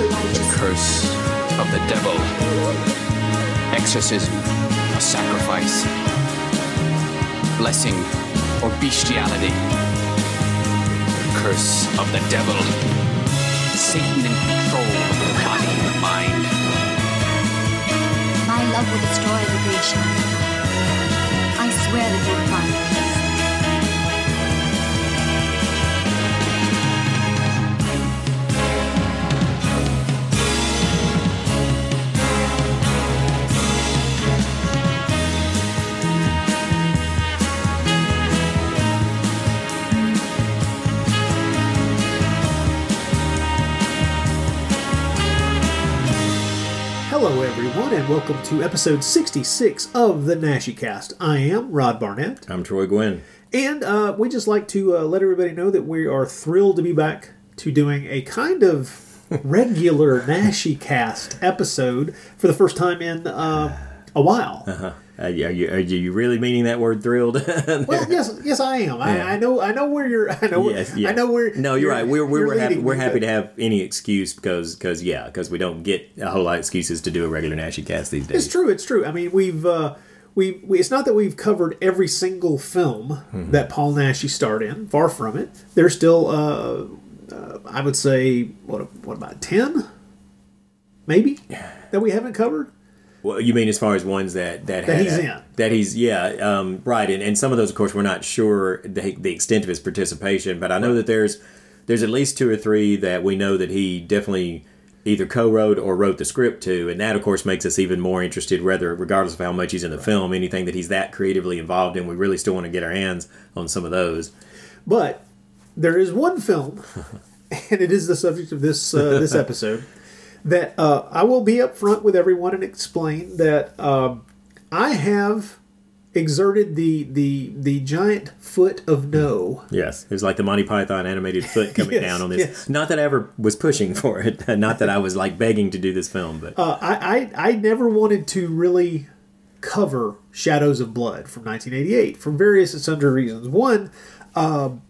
The. Curse of the devil. Exorcism, a sacrifice. Blessing or bestiality. The curse of the devil. Satan in control of the body and the mind. My love will destroy the great shining I swear that you will find everyone, and welcome to episode 66 of the Naschy Cast. I am Rod Barnett, I'm Troy Guinn. and uh, we just like to uh, let everybody know that we are thrilled to be back to doing a kind of regular Naschy Cast episode for the first time in uh, a while. Uh, are, you, are you really meaning that word thrilled? Well, yes, yes, I am. I, Yeah. I know, I know where you're. I know, yes, yeah. I know where. No, you're, right. We're, we're, we're happy. We're happy to have any excuse because because yeah because we don't get a whole lot of excuses to do a regular Naschy cast these days. It's true. It's true. I mean, we've uh, we, we it's not that we've covered every single film Mm-hmm. that Paul Naschy starred in. Far from it. There's still, uh, uh, I would say, what what about ten, maybe that we haven't covered. Well, you mean as far as ones that that, That he's a- in. That he's yeah um, right, and, and some of those, of course, we're not sure the, the extent of his participation, but I know that there's there's at least two or three that we know that he definitely either co-wrote or wrote the script to, and that, of course, makes us even more interested. Whether regardless of how much he's in the film, anything that he's that creatively involved in, we really still want to get our hands on some of those. But there is one film, and it is the subject of this uh, this episode, that uh, I will be upfront with everyone and explain that um, I have exerted the the the giant foot of no. Yes, it was like the Monty Python animated foot coming Yes, down on this. yes. Not that I ever was pushing for it, not that I was like begging to do this film, but Uh, I, I I never wanted to really cover Shadows of Blood from 1988 for various and sundry reasons. One, um,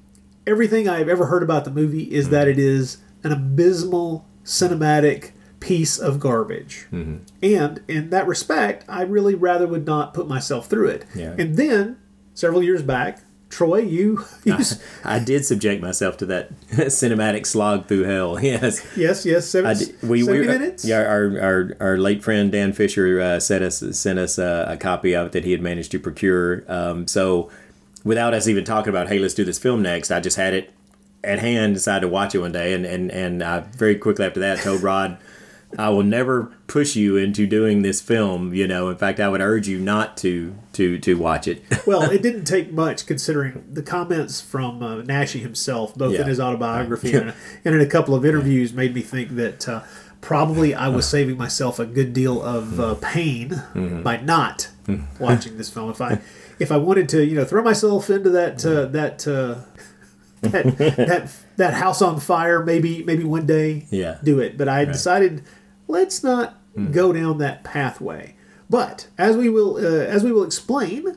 everything I've ever heard about the movie is that it is an abysmal cinematic piece of garbage. And in that respect, I really rather would not put myself through it. Yeah. And then, several years back, Troy, you, you I did subject myself to that cinematic slog through hell. Yes, yes, yes, seven, I did, we, 70 we minutes? Yeah, our, our our late friend Dan Fisher uh, sent us sent us uh, a copy of it that he had managed to procure. Um, so, without us even talking about, hey, let's do this film next, I just had it at hand, decided to watch it one day, and and and I very quickly after that told Rod. I will never push you into doing this film. You know, in fact, I would urge you not to to to watch it. well, it didn't take much considering the comments from uh, Naschy himself, both in his autobiography and, and in a couple of interviews, made me think that uh, probably I was saving myself a good deal of uh, pain Mm-hmm. by not watching this film. If I if I wanted to, you know, throw myself into that uh, that. Uh, that, that that house on fire maybe maybe one day Yeah. do it but i decided let's not go down that pathway. But as we will uh, as we will explain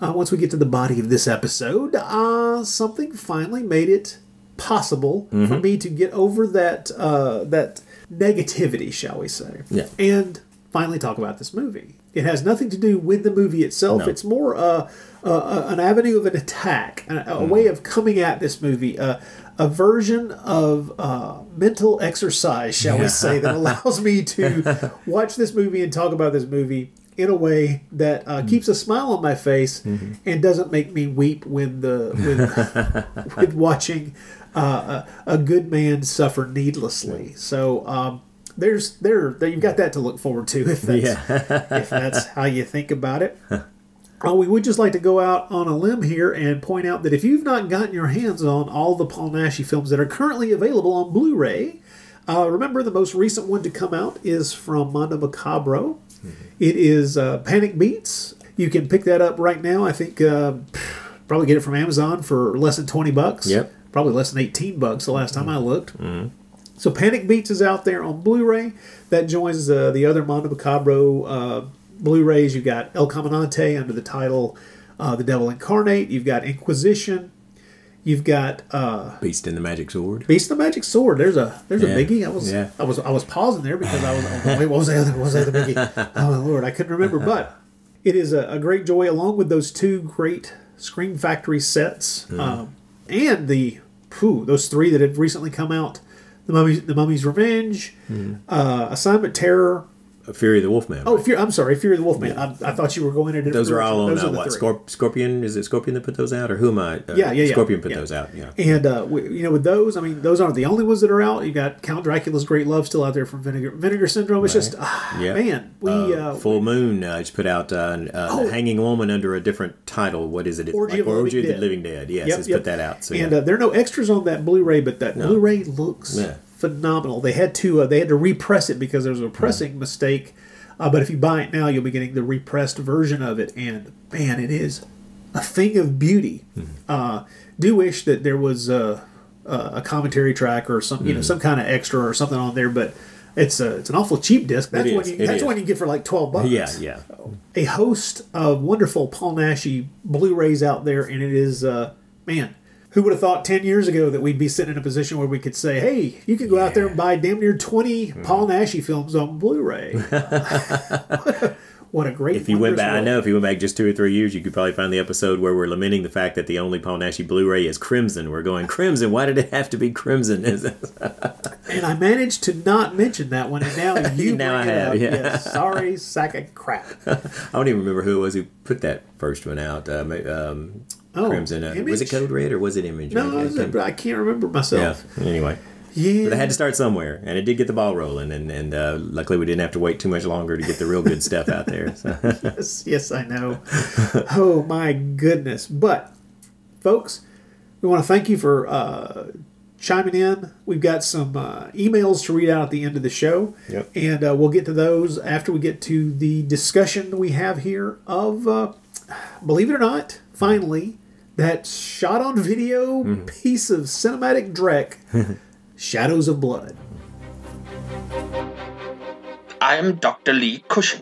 uh, once we get to the body of this episode uh, something finally made it possible for me to get over that uh, that negativity shall we say Yeah. and finally talk about this movie. It has nothing to do with the movie itself. No. it's more uh, uh, uh, an avenue of an attack a, a way of coming at this movie uh, a version of uh, mental exercise shall we say that allows me to watch this movie and talk about this movie in a way that uh, keeps a smile on my face and doesn't make me weep with the with, with watching uh, a, a good man suffer needlessly. So um, there's there, you've got that to look forward to if that's if that's how you think about it. Uh, we would just like to go out on a limb here and point out that if you've not gotten your hands on all the Paul Naschy films that are currently available on Blu-ray, uh, remember the most recent one to come out is from Mondo Macabro. It is uh, Panic Beats. You can pick that up right now. I think uh, probably get it from Amazon for less than twenty bucks. Yep. Probably less than eighteen bucks the last time I looked. So Panic Beats is out there on Blu-ray. That joins uh, the other Mondo Macabro uh, Blu-rays. You've got El Caminante under the title uh, "The Devil Incarnate." You've got Inquisition. You've got uh, Beast and the Magic Sword. Beast of the Magic Sword. There's a there's Yeah. a biggie. I was Yeah. I was I was pausing there because I was oh, wait what was the other what was the other biggie? Oh my lord, I couldn't remember. But it is a, a great joy along with those two great Scream Factory sets Hmm. um, and the phew, those three that have recently come out: the Mummy's the Mummy's Revenge, Hmm. uh, Assignment Terror. Fury of the Wolfman. Oh, Fear, I'm sorry, Fear of the Wolfman. I, I thought you were going into those are all on those uh, what? Scorp- Scorpion? Is it Scorpion that put those out, or who am I? Uh, Yeah, yeah, yeah. Scorpion put Yeah. those out. Yeah. And uh, we, you know, with those, I mean, those aren't the only ones that are out. You got Count Dracula's Great Love still out there from Vinegar Vinegar Syndrome. It's just, ah, Yeah. man, we uh, Full Moon uh, just put out uh, uh, Oh. Hanging Woman under a different title. What is it? It's Orgy like of Orgy of the Dead. Living Dead. Yes, Yep, it's yep. put that out. So and yeah. uh, there are no extras on that Blu-ray, but that Blu-ray looks Yeah. Phenomenal. They had to uh, they had to repress it because there was a pressing mistake. Uh, but if you buy it now, you'll be getting the repressed version of it, and man, it is a thing of beauty. Hmm. Uh, do wish that there was uh, a commentary track or some you Hmm. know some kind of extra or something on there, but. It's a, it's an awful cheap disc. That's one you, it that's one you get for like twelve bucks. yeah, yeah. a host of wonderful Paul Naschy Blu-rays out there, and it is uh, man. Who would have thought ten years ago that we'd be sitting in a position where we could say, "Hey, you can go out there and buy damn near twenty Hmm. Paul Naschy films on Blu-ray." what a great! If you went back, I know if you went back just two or three years, you could probably find the episode where we're lamenting the fact that the only Paul Naschy Blu-ray is Crimson. We're going Crimson. Why did it have to be Crimson? And I managed to not mention that one, and now you Now I have, yeah. Yes, sorry, sack of crap. I don't even remember who it was who put that first one out. Uh, um, Oh, Crimson. Uh, was it? Code Red or was it Image? No, I- I it was- can't- I can't remember yeah. myself. Anyway. Yeah, But I had to start somewhere, and it did get the ball rolling, and, and uh, luckily we didn't have to wait too much longer to get the real good stuff out there. So. yes, yes, I know. oh my goodness! But, folks, we want to thank you for uh, chiming in. We've got some uh, emails to read out at the end of the show, Yep. and uh, we'll get to those after we get to the discussion we have here of, uh, believe it or not, finally that shot on video mm-hmm. piece of cinematic dreck, Shadows of Blood. I am Dr. Lee Cushing.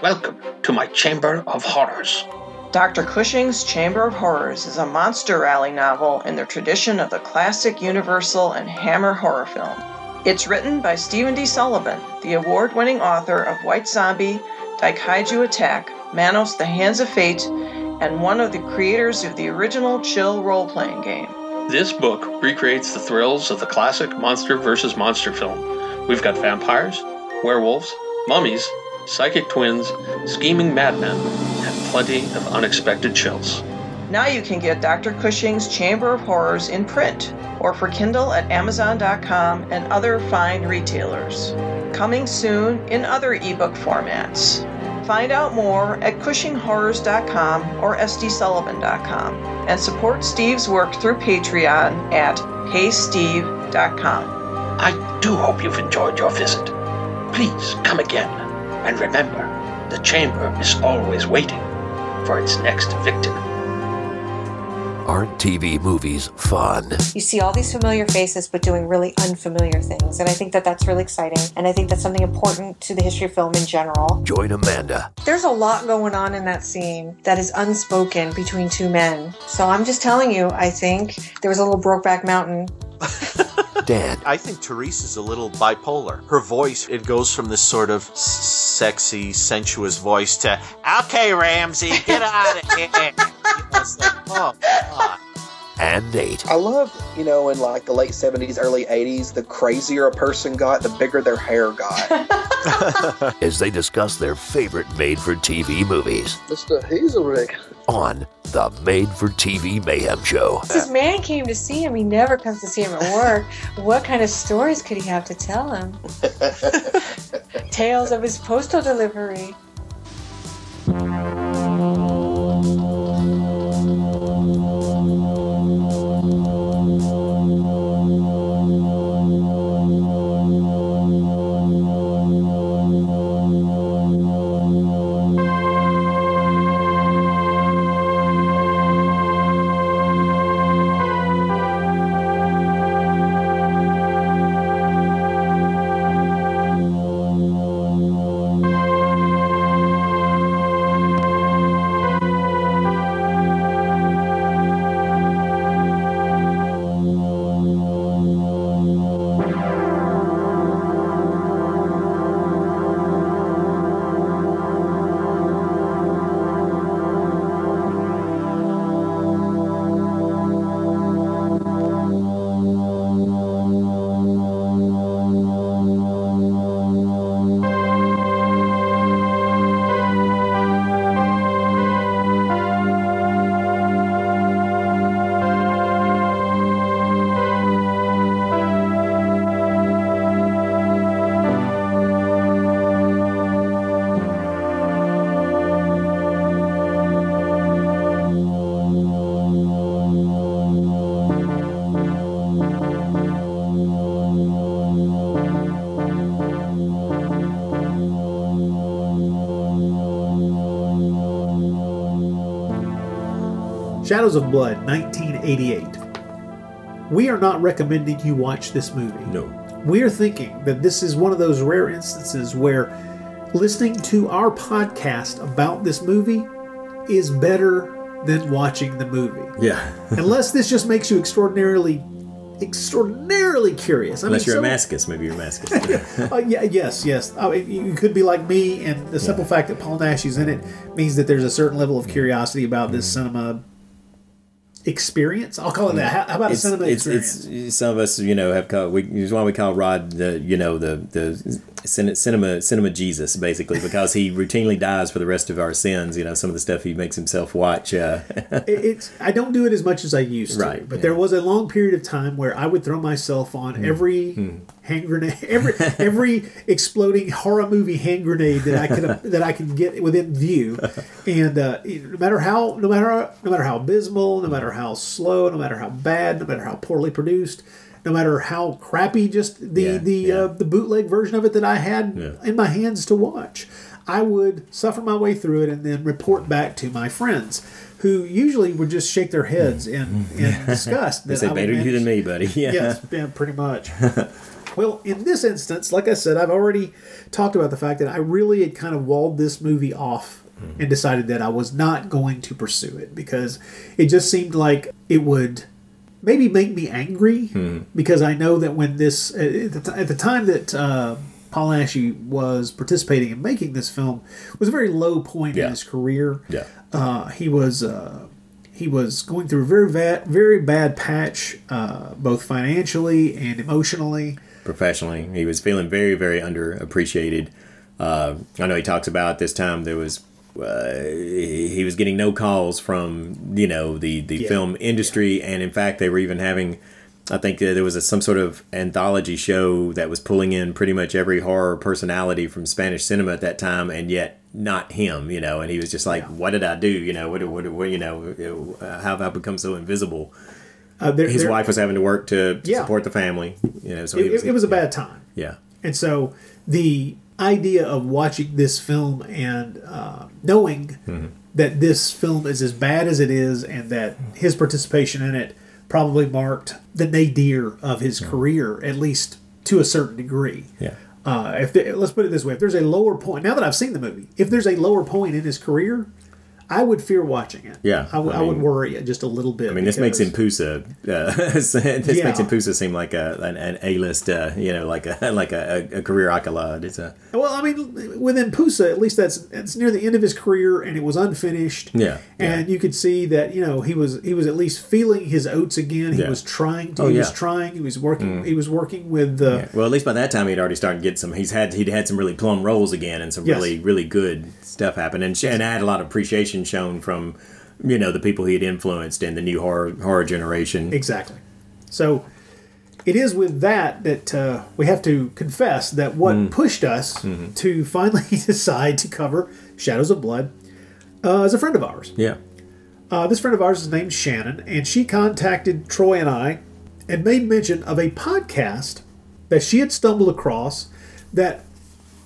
Welcome to my Chamber of Horrors. Dr. Cushing's Chamber of Horrors is a monster rally novel in the tradition of the classic Universal and Hammer horror film. It's written by Stephen D. Sullivan, the award winning author of White Zombie, Daikaiju Attack, Manos the Hands of Fate, and one of the creators of the original Chill role playing game. This book recreates the thrills of the classic monster versus monster film. We've got vampires, werewolves, mummies, psychic twins, scheming madmen, and plenty of unexpected chills. Now you can get Dr. Cushing's Chamber of Horrors in print or for Kindle at Amazon.com and other fine retailers. Coming soon in other ebook formats. Find out more at CushingHorrors.com or SDSullivan.com and support Steve's work through Patreon at HeySteve.com. I do hope you've enjoyed your visit. Please come again, and remember, the chamber is always waiting for its next victim. Aren't TV movies fun? you see all these familiar faces but doing really unfamiliar things. And i think that that's really exciting. And i think that's something important to the history of film in general. Join Amanda. There's a lot going on in that scene that is unspoken between two men. So i'm just telling you i think there was a little brokeback mountain Dan, I think Therese is a little bipolar. Her voice, it goes from this sort of sexy, sensuous voice to, okay, Ramsey, get out of here. Like, oh, God. And Nate. I love, you know, in like the late 70s, early 80s, the crazier a person got, the bigger their hair got. as they discuss their favorite made for TV movies Mr. Hazelrig. on the Made for TV Mayhem Show. this man came to see him he never comes to see him at work what kind of stories could he have to tell him tales of his postal delivery Of Blood, 1988. We are not recommending you watch this movie. No. We are thinking that this is one of those rare instances where listening to our podcast about this movie is better than watching the movie. Yeah. Unless this just makes you extraordinarily, extraordinarily curious. I Unless mean, you're a some- masochist, maybe you're a masochist. uh, yeah, yes, yes. I mean, you could be like me, and the simple fact that Paul Nash is in it means that there's a certain level of curiosity about this cinema experience. I'll call it that. How, about a it's, cinema it's, experience? it's some of us, you know, have called. We, it's why we call Rod the, you know, the the cinema cinema Jesus, basically, because he routinely dies for the rest of our sins. You know, some of the stuff he makes himself watch. Uh, It- it's I don't do it as much as I used to, Right, but yeah. there was a long period of time where I would throw myself on Hmm. every hand grenade, every every exploding horror movie hand grenade that I could that I could get within view, and uh, no matter how no matter no matter how abysmal, no matter how slow, no matter how bad, no matter how poorly produced. No matter how crappy, just the Yeah, the yeah. Uh, the bootleg version of it that I had Yeah. in my hands to watch. I would suffer my way through it and then report back to my friends, who usually would just shake their heads in, in disgust. they say better you than me, buddy. Yeah. Yes, yeah, pretty much. Well, in this instance, like I said, I've already talked about the fact that I really had kind of walled this movie off and decided that I was not going to pursue it because it just seemed like it would maybe make me angry because I know that when this at the, t- at the time that uh, Paul Naschy was participating in making this film was a very low point in his career. Yeah. Uh, he was uh, he was going through a very bad very bad patch, uh, both financially and emotionally. Professionally. He was feeling very, very underappreciated. Uh, I know he talks about this time there was uh, he was getting no calls from you know the the Yeah. film industry, and in fact they were even having. I think there was a, some sort of anthology show that was pulling in pretty much every horror personality from Spanish cinema at that time, and yet not him, you know. And he was just like, "What did I do? You know, what, what, what you know, uh, how have I become so invisible?" Uh, there- His there- wife was having to work to, Yeah. support the family, you know. So it, was, it was a bad time. yeah. And so the idea of watching this film and uh, knowing that this film is as bad as it is and that his participation in it probably marked the nadir of his career, at least to a certain degree. Yeah. Uh, if the, let's put it this way, if there's a lower point, now that I've seen the movie, if there's a lower point in his career, I would fear watching it. Yeah, I would worry just a little bit. I mean, this makes Empusa. Uh, this Yeah. makes Empusa seem like a an, an A list, uh, you know, like a like a, a career accolade. It's a Well, I mean, within Pusa, at least that's it's near the end of his career, and it was unfinished. Yeah, and you could see that you know he was he was at least feeling his oats again. He Yeah. was trying. To, Oh, he was yeah. Mm. trying. He was working. He was working with the. yeah. well, at least by that time he'd already started to get some. He's had he'd had some really plum roles again, and some Yes. really really good stuff happen, and, and I had a lot of appreciation shown from you know the people he had influenced in the new horror horror generation. Exactly. So it is with that that uh, we have to confess that what Mm. pushed us Mm-hmm. to finally decide to cover Shadows of Blood uh, is a friend of ours. Yeah, Uh, this friend of ours is named Shannon, and she contacted Troy and I and made mention of a podcast that she had stumbled across that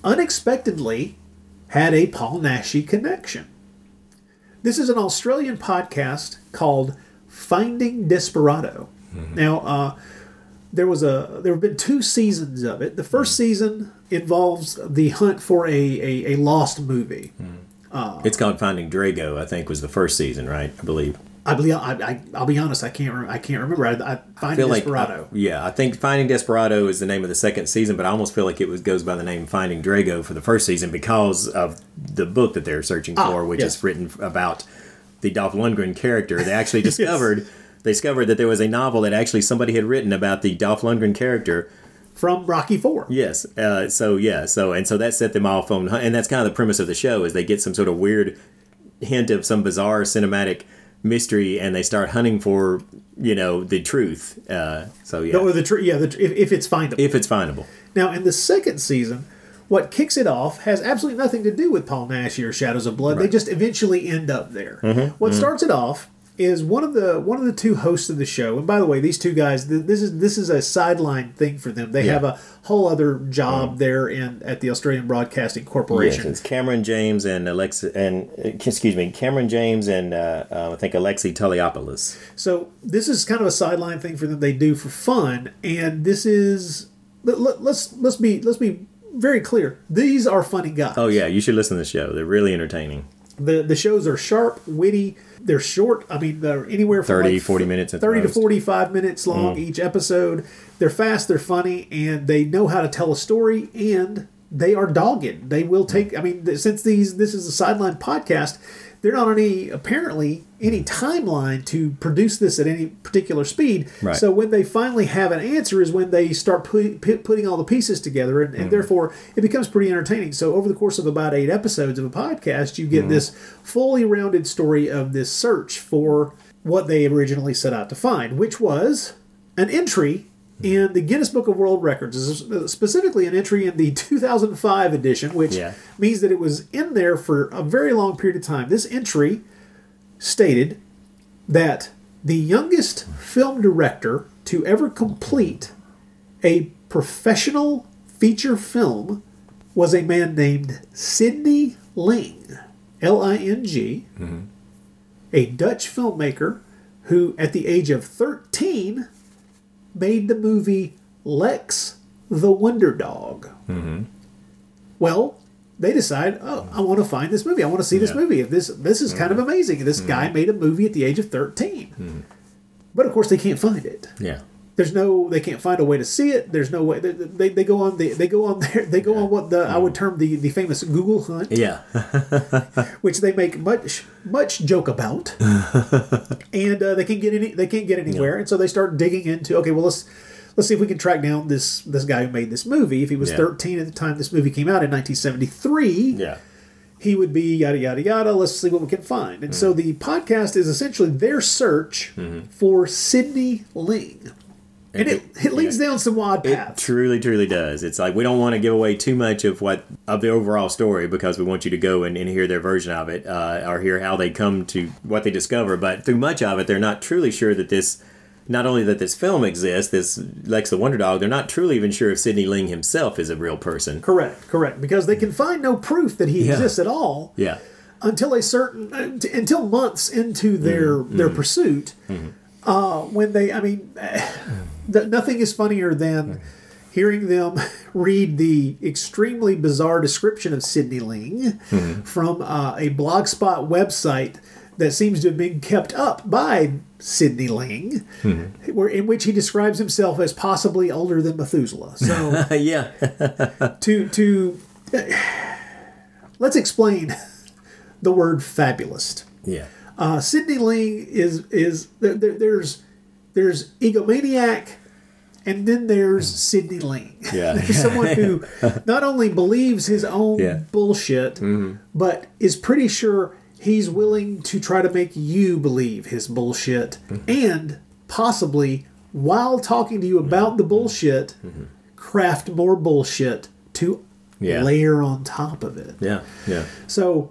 unexpectedly had a Paul Naschy connection. This is an Australian podcast called Finding Desperado. Mm-hmm. Now, uh, there was a there have been two seasons of it. The first mm. season involves the hunt for a, a, a lost movie. Mm. Uh, it's called Finding Drago. I think was the first season, right? I believe. I believe I, I I'll be honest. I can't re- I can't remember. I, I find feel like Desperado. yeah, I think Finding Desperado is the name of the second season, but I almost feel like it was goes by the name Finding Drago for the first season because of the book that they're searching Ah, for, which yes. is written about the Dolph Lundgren character. They actually discovered they discovered that there was a novel that actually somebody had written about the Dolph Lundgren character. from Rocky Four. Yes. Uh, so yeah. So and so that set them off on, and that's kind of the premise of the show is they get some sort of weird hint of some bizarre cinematic mystery, and they start hunting for you know the truth. Uh, so yeah, No, the tr- yeah, the, tr- if, if it's findable. if it's findable. now, in the second season, what kicks it off has absolutely nothing to do with Paul Nash or Shadows of Blood. They just eventually end up there. Mm-hmm. What starts it off is one of the one of the two hosts of the show. And by the way, these two guys, th- this is this is a sideline thing for them. They Yeah. have a whole other job there in at the Australian Broadcasting Corporation. Yes, it's Cameron James and Alexa, and excuse me, Cameron James and uh, uh, I think Alexi Toliopoulos. So this is kind of a sideline thing for them. They do for fun, and this is let, let, let's let's be let's be very clear. These are funny guys. Oh yeah, you should listen to the show. They're really entertaining. The the shows are sharp, witty. They're short. I mean, they're anywhere from 30, like 40 minutes at the 30 to 45 minutes long Mm. each episode. They're fast, they're funny, and they know how to tell a story and they are dogged. They will take I mean, th- since these this is a sideline podcast, they're not on any apparently any timeline to produce this at any particular speed. Right. So when they finally have an answer is when they start put, pu- putting all the pieces together, and, and Mhm. therefore it becomes pretty entertaining. So over the course of about eight episodes of a podcast, you get Mhm. this fully rounded story of this search for what they originally set out to find, which was an entry Mm-hmm. in the Guinness Book of World Records, specifically an entry in the 2005 edition, which Yeah. means that it was in there for a very long period of time. This entry stated that the youngest film director to ever complete a professional feature film was a man named Sidney Ling, L I N G, mm-hmm. a Dutch filmmaker who, at the age of 13, made the movie Lex the Wonder Dog. Mm-hmm. Well, they decide, oh, I want to find this movie. I want to see this movie. This this is kind of mm-hmm. amazing. This guy mm-hmm. made a movie at the age of 13. Mm-hmm. But of course, they can't find it. Yeah. There's no, they can't find a way to see it. There's no way. They, they, they go on the, they go on there, they go on what the I would term the the famous Google hunt, Yeah. which they make much much joke about, and uh, they can't get any, they can't get anywhere, and so they start digging into. Okay, well let's let's see if we can track down this this guy who made this movie. If he was Yeah. 13 at the time this movie came out in 1973, yeah. he would be yada yada yada. Let's see what we can find. And so the podcast is essentially their search for Sidney Ling, and it, it leads down some It paths. truly, truly does. It's like we don't want to give away too much of what of the overall story because we want you to go and, and hear their version of it uh, or hear how they come to what they discover. But through much of it, they're not truly sure that this, not only that this film exists, this Lex the Wonder Dog, they're not truly even sure if Sidney Ling himself is a real person. Correct, correct. Because they can find no proof that he Yeah. exists at all Yeah. until a certain uh, until months into their their pursuit. Uh, when they, I mean, nothing is funnier than hearing them read the extremely bizarre description of Sidney Ling from uh, a blogspot website that seems to have been kept up by Sidney Ling, where in which he describes himself as possibly older than Methuselah. So yeah. to to let's explain the word fabulist. Yeah. Uh, Sidney Ling is is there, there- there's there's egomaniac, and then there's hmm. Sidney Ling. Yeah. there's someone who not only believes his own Yeah. bullshit, mm-hmm. but is pretty sure he's willing to try to make you believe his bullshit, mm-hmm. and possibly while talking to you mm-hmm. about the bullshit, craft more bullshit to Yeah. layer on top of it. Yeah. Yeah. So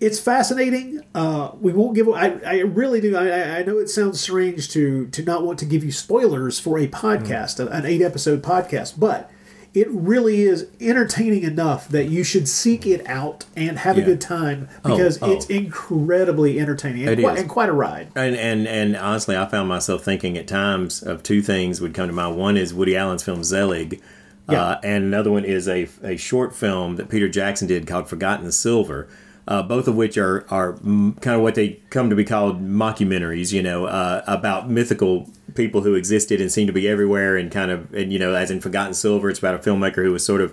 it's fascinating. Uh, we won't give. I, I really do. I, I- know it sounds strange to to not want to give you spoilers for a podcast, an eight episode podcast, but it really is entertaining enough that you should seek it out and have a good time Oh, because oh. it's incredibly entertaining and, It quite, and quite a ride. And, and and honestly, I found myself thinking at times of two things would come to mind. One is Woody Allen's film Zelig, Yeah. uh, and another one is a, a short film that Peter Jackson did called Forgotten Silver. Uh, both of which are are kind of what they come to be called mockumentaries, you know, uh, about mythical people who existed and seem to be everywhere, and kind of, and you know, as in Forgotten Silver, it's about a filmmaker who was sort of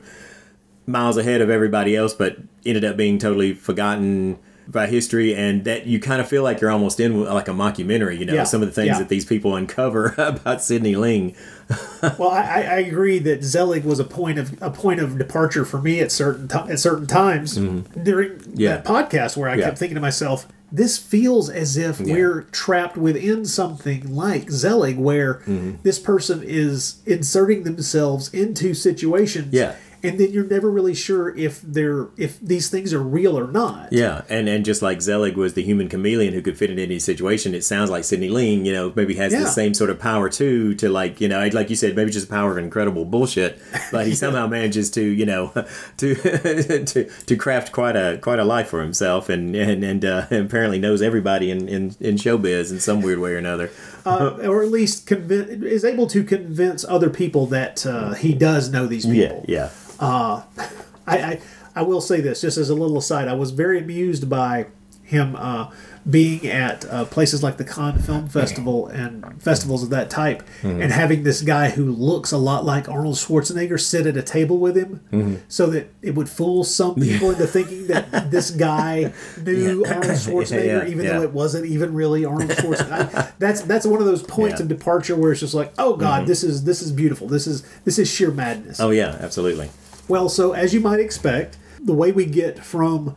miles ahead of everybody else, but ended up being totally forgotten by history, and that you kind of feel like you're almost in like a mockumentary. You know, Yeah. some of the things Yeah. that these people uncover about Sidney Ling. well, I, I agree that Zelig was a point of a point of departure for me at certain ti at certain times during Mm-hmm. Yeah. that podcast where I kept thinking to myself, this feels as if we're trapped within something like Zelig, where Mm-hmm. this person is inserting themselves into situations, Yeah. And then you're never really sure if they're if these things are real or not. Yeah, and and just like Zelig was the human chameleon who could fit in any situation, it sounds like Sidney Ling, you know, maybe has Yeah. the same sort of power too to like, you know, like you said, maybe just the power of incredible bullshit, but he somehow manages to, you know, to to to craft quite a quite a life for himself, and and and uh, apparently knows everybody in, in in showbiz in some weird way or another. Uh, or at least convince is able to convince other people that uh, he does know these people. Yeah, yeah. Uh, I, I I will say this just as a little aside. I was very amused by him uh, being at uh, places like the Cannes Film Festival and festivals of that type, Mhm. and having this guy who looks a lot like Arnold Schwarzenegger sit at a table with him, Mhm. so that it would fool some people into thinking that this guy knew Arnold Schwarzenegger, Yeah, even yeah. though it wasn't even really Arnold Schwarzenegger. I- that's that's one of those points Yeah. of departure where it's just like, oh God, Mhm. this is this is beautiful. This is this is sheer madness. Oh yeah, absolutely. Well, so as you might expect, the way we get from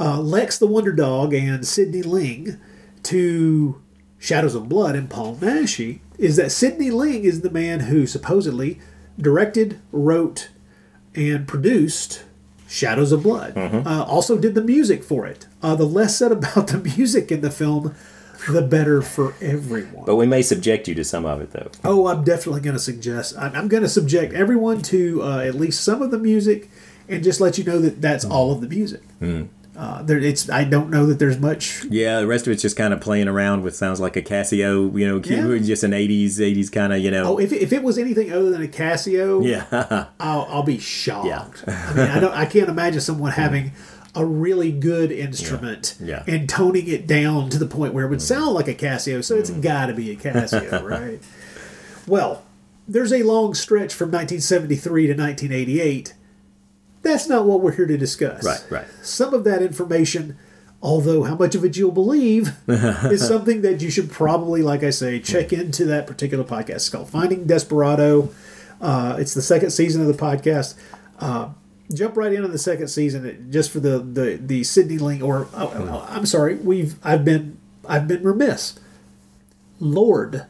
uh, Lex the Wonder Dog and Sidney Ling to Shadows of Blood and Paul Naschy is that Sidney Ling is the man who supposedly directed, wrote, and produced Shadows of Blood. Uh, also did the music for it. Uh, the less said about the music in the film, the better for everyone. But we may subject you to some of it though. Oh, I'm definitely going to suggest. I'm, I'm going to subject everyone to uh, at least some of the music, and just let you know that that's all of the music. Mm. Uh, there, it's. I don't know that there's much. Yeah, the rest of it's just kind of playing around with sounds like a Casio, you know, Yeah. just an '80s '80s kind of, you know. Oh, if, if it was anything other than a Casio, yeah, I'll, I'll be shocked. I mean, I don't. I can't imagine someone mm. having a really good instrument Yeah. and toning it down to the point where it would mm. sound like a Casio. So it's mm. got to be a Casio, right? Well, there's a long stretch from 1973 to 1988. That's not what we're here to discuss. Right, right. Some of that information, although how much of it you'll believe, is something that you should probably, like I say, check into that particular podcast. It's called Finding Desperado. Uh, it's the second season of the podcast. Uh, jump right into the second season just for the the the Sidney Ling. Or oh, oh, I'm sorry, we've I've been I've been remiss. Lord.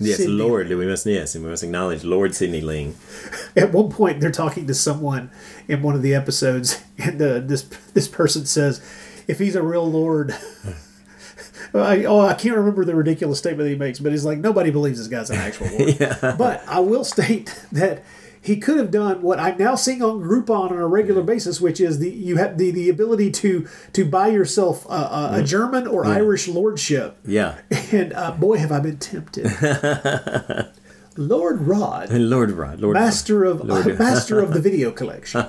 Yes, Sidney Lord, we must yes, and we must acknowledge Lord Sidney Ling. at one point they're talking to someone in one of the episodes and uh, this this person says if he's a real lord I, oh, I can't remember the ridiculous statement he makes, but he's like nobody believes this guy's an actual lord. But I will state that he could have done what I'm now seeing on Groupon on a regular basis, which is the you have the, the ability to to buy yourself a, a, a German or Yeah. Irish lordship, Yeah, and uh, boy have I been tempted. Lord Rod, Lord Rod, Lord master of Lord- master of the video collection,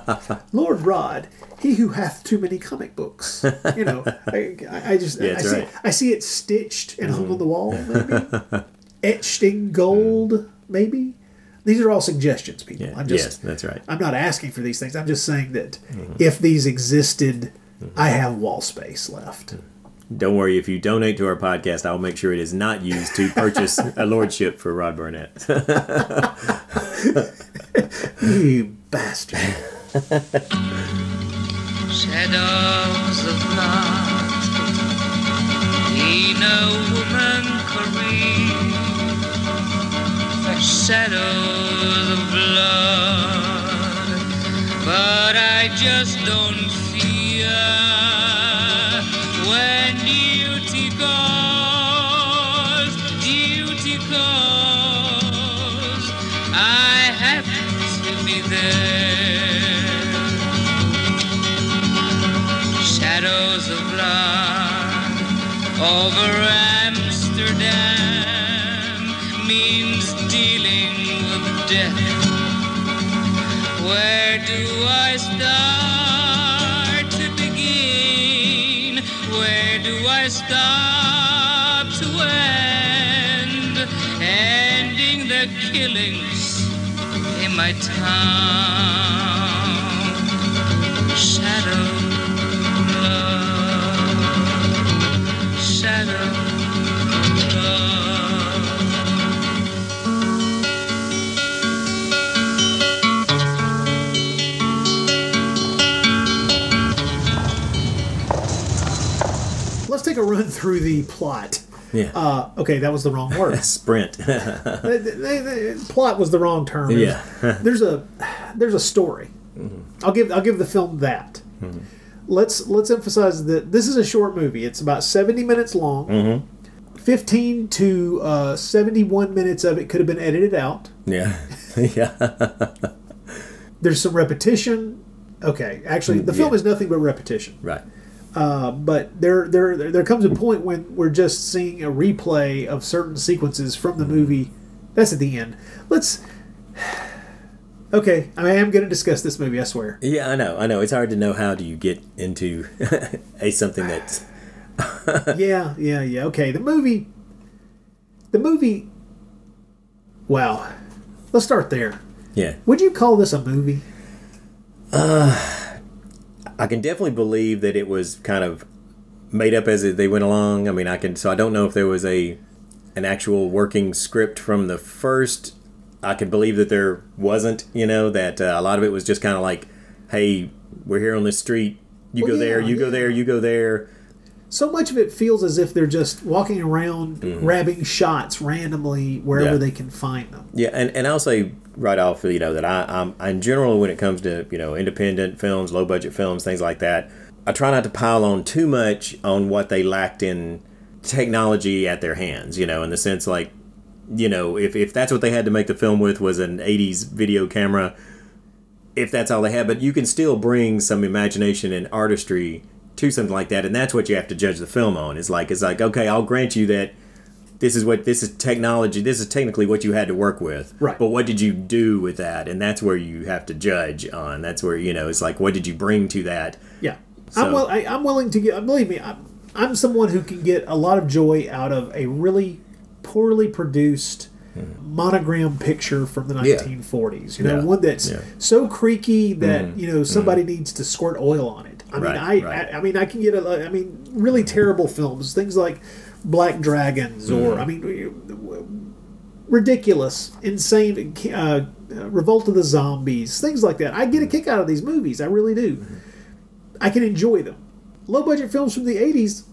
Lord Rod, he who hath too many comic books. You know, I, I just Yeah, I, see, right. I see it stitched and hung on the wall, maybe etched in gold, maybe. These are all suggestions, people. I'm just yes, that's right. I'm not asking for these things. I'm just saying that Mm-hmm. if these existed, I have wall space left. Don't worry, if you donate to our podcast, I'll make sure it is not used to purchase a lordship for Rod Burnett. You bastard. Shadows of blood in a woman career. Shadows just don't take a run through the plot. Yeah. Uh, okay, that was the wrong word. Sprint. the, the- the plot was the wrong term. Yeah. there's a there's a story. I'll give I'll give the film that. Let's let's emphasize that this is a short movie. It's about seventy minutes long. Mm-hmm. Fifteen to uh, seventy-one minutes of it could have been edited out. Yeah, yeah, There's some repetition. Okay, actually, the film Yeah. is nothing but repetition. right. Uh, but there, there, there comes a point when we're just seeing a replay of certain sequences from the movie. That's at the end. Let's. Okay, I am going to discuss this movie. I swear. Yeah, I know, I know. It's hard to know how do you get into a something that's yeah, yeah, yeah. Okay, the movie. The movie. Wow. Let's start there. yeah. Would you call this a movie? I can definitely believe that it was kind of made up as they went along. I mean, I can so I don't know if there was a an actual working script from the first. I can believe that there wasn't. You know that uh, a lot of it was just kind of like, "Hey, we're here on this street. You Well, go there. yeah, You go there. You go there." So much of it feels as if they're just walking around grabbing shots randomly wherever Mm-hmm. Yeah. they can find them. Yeah, and, and I'll say right off, you know, that I, I'm in general when it comes to you know independent films, low budget films, things like that, I try not to pile on too much on what they lacked in technology at their hands. You know, in the sense like, you know, if if that's what they had to make the film with was an '80s video camera, if that's all they had, but you can still bring some imagination and artistry to something like that, and that's what you have to judge the film on. Is like it's like okay, I'll grant you that this is what this is technology. This is technically what you had to work with. Right. But what did you do with that? And that's where you have to judge on. That's where you know it's like what did you bring to that? Yeah, So- I'm will, I, I'm willing to get. Believe me, I'm, I'm someone who can get a lot of joy out of a really poorly produced monogram picture from the Hmm. Yeah. 1940s. You know, Yeah. one that's Yeah. so creaky that Mhm. you know somebody needs to squirt oil on it. I mean, Right, I, right. I I mean I can get a I mean really terrible films, things like Black Dragons or Mhm. I mean ridiculous, insane, uh, uh, Revolt of the Zombies, things like that. I get a kick out of these movies. I really do. I can enjoy them. Low budget films from the 80s,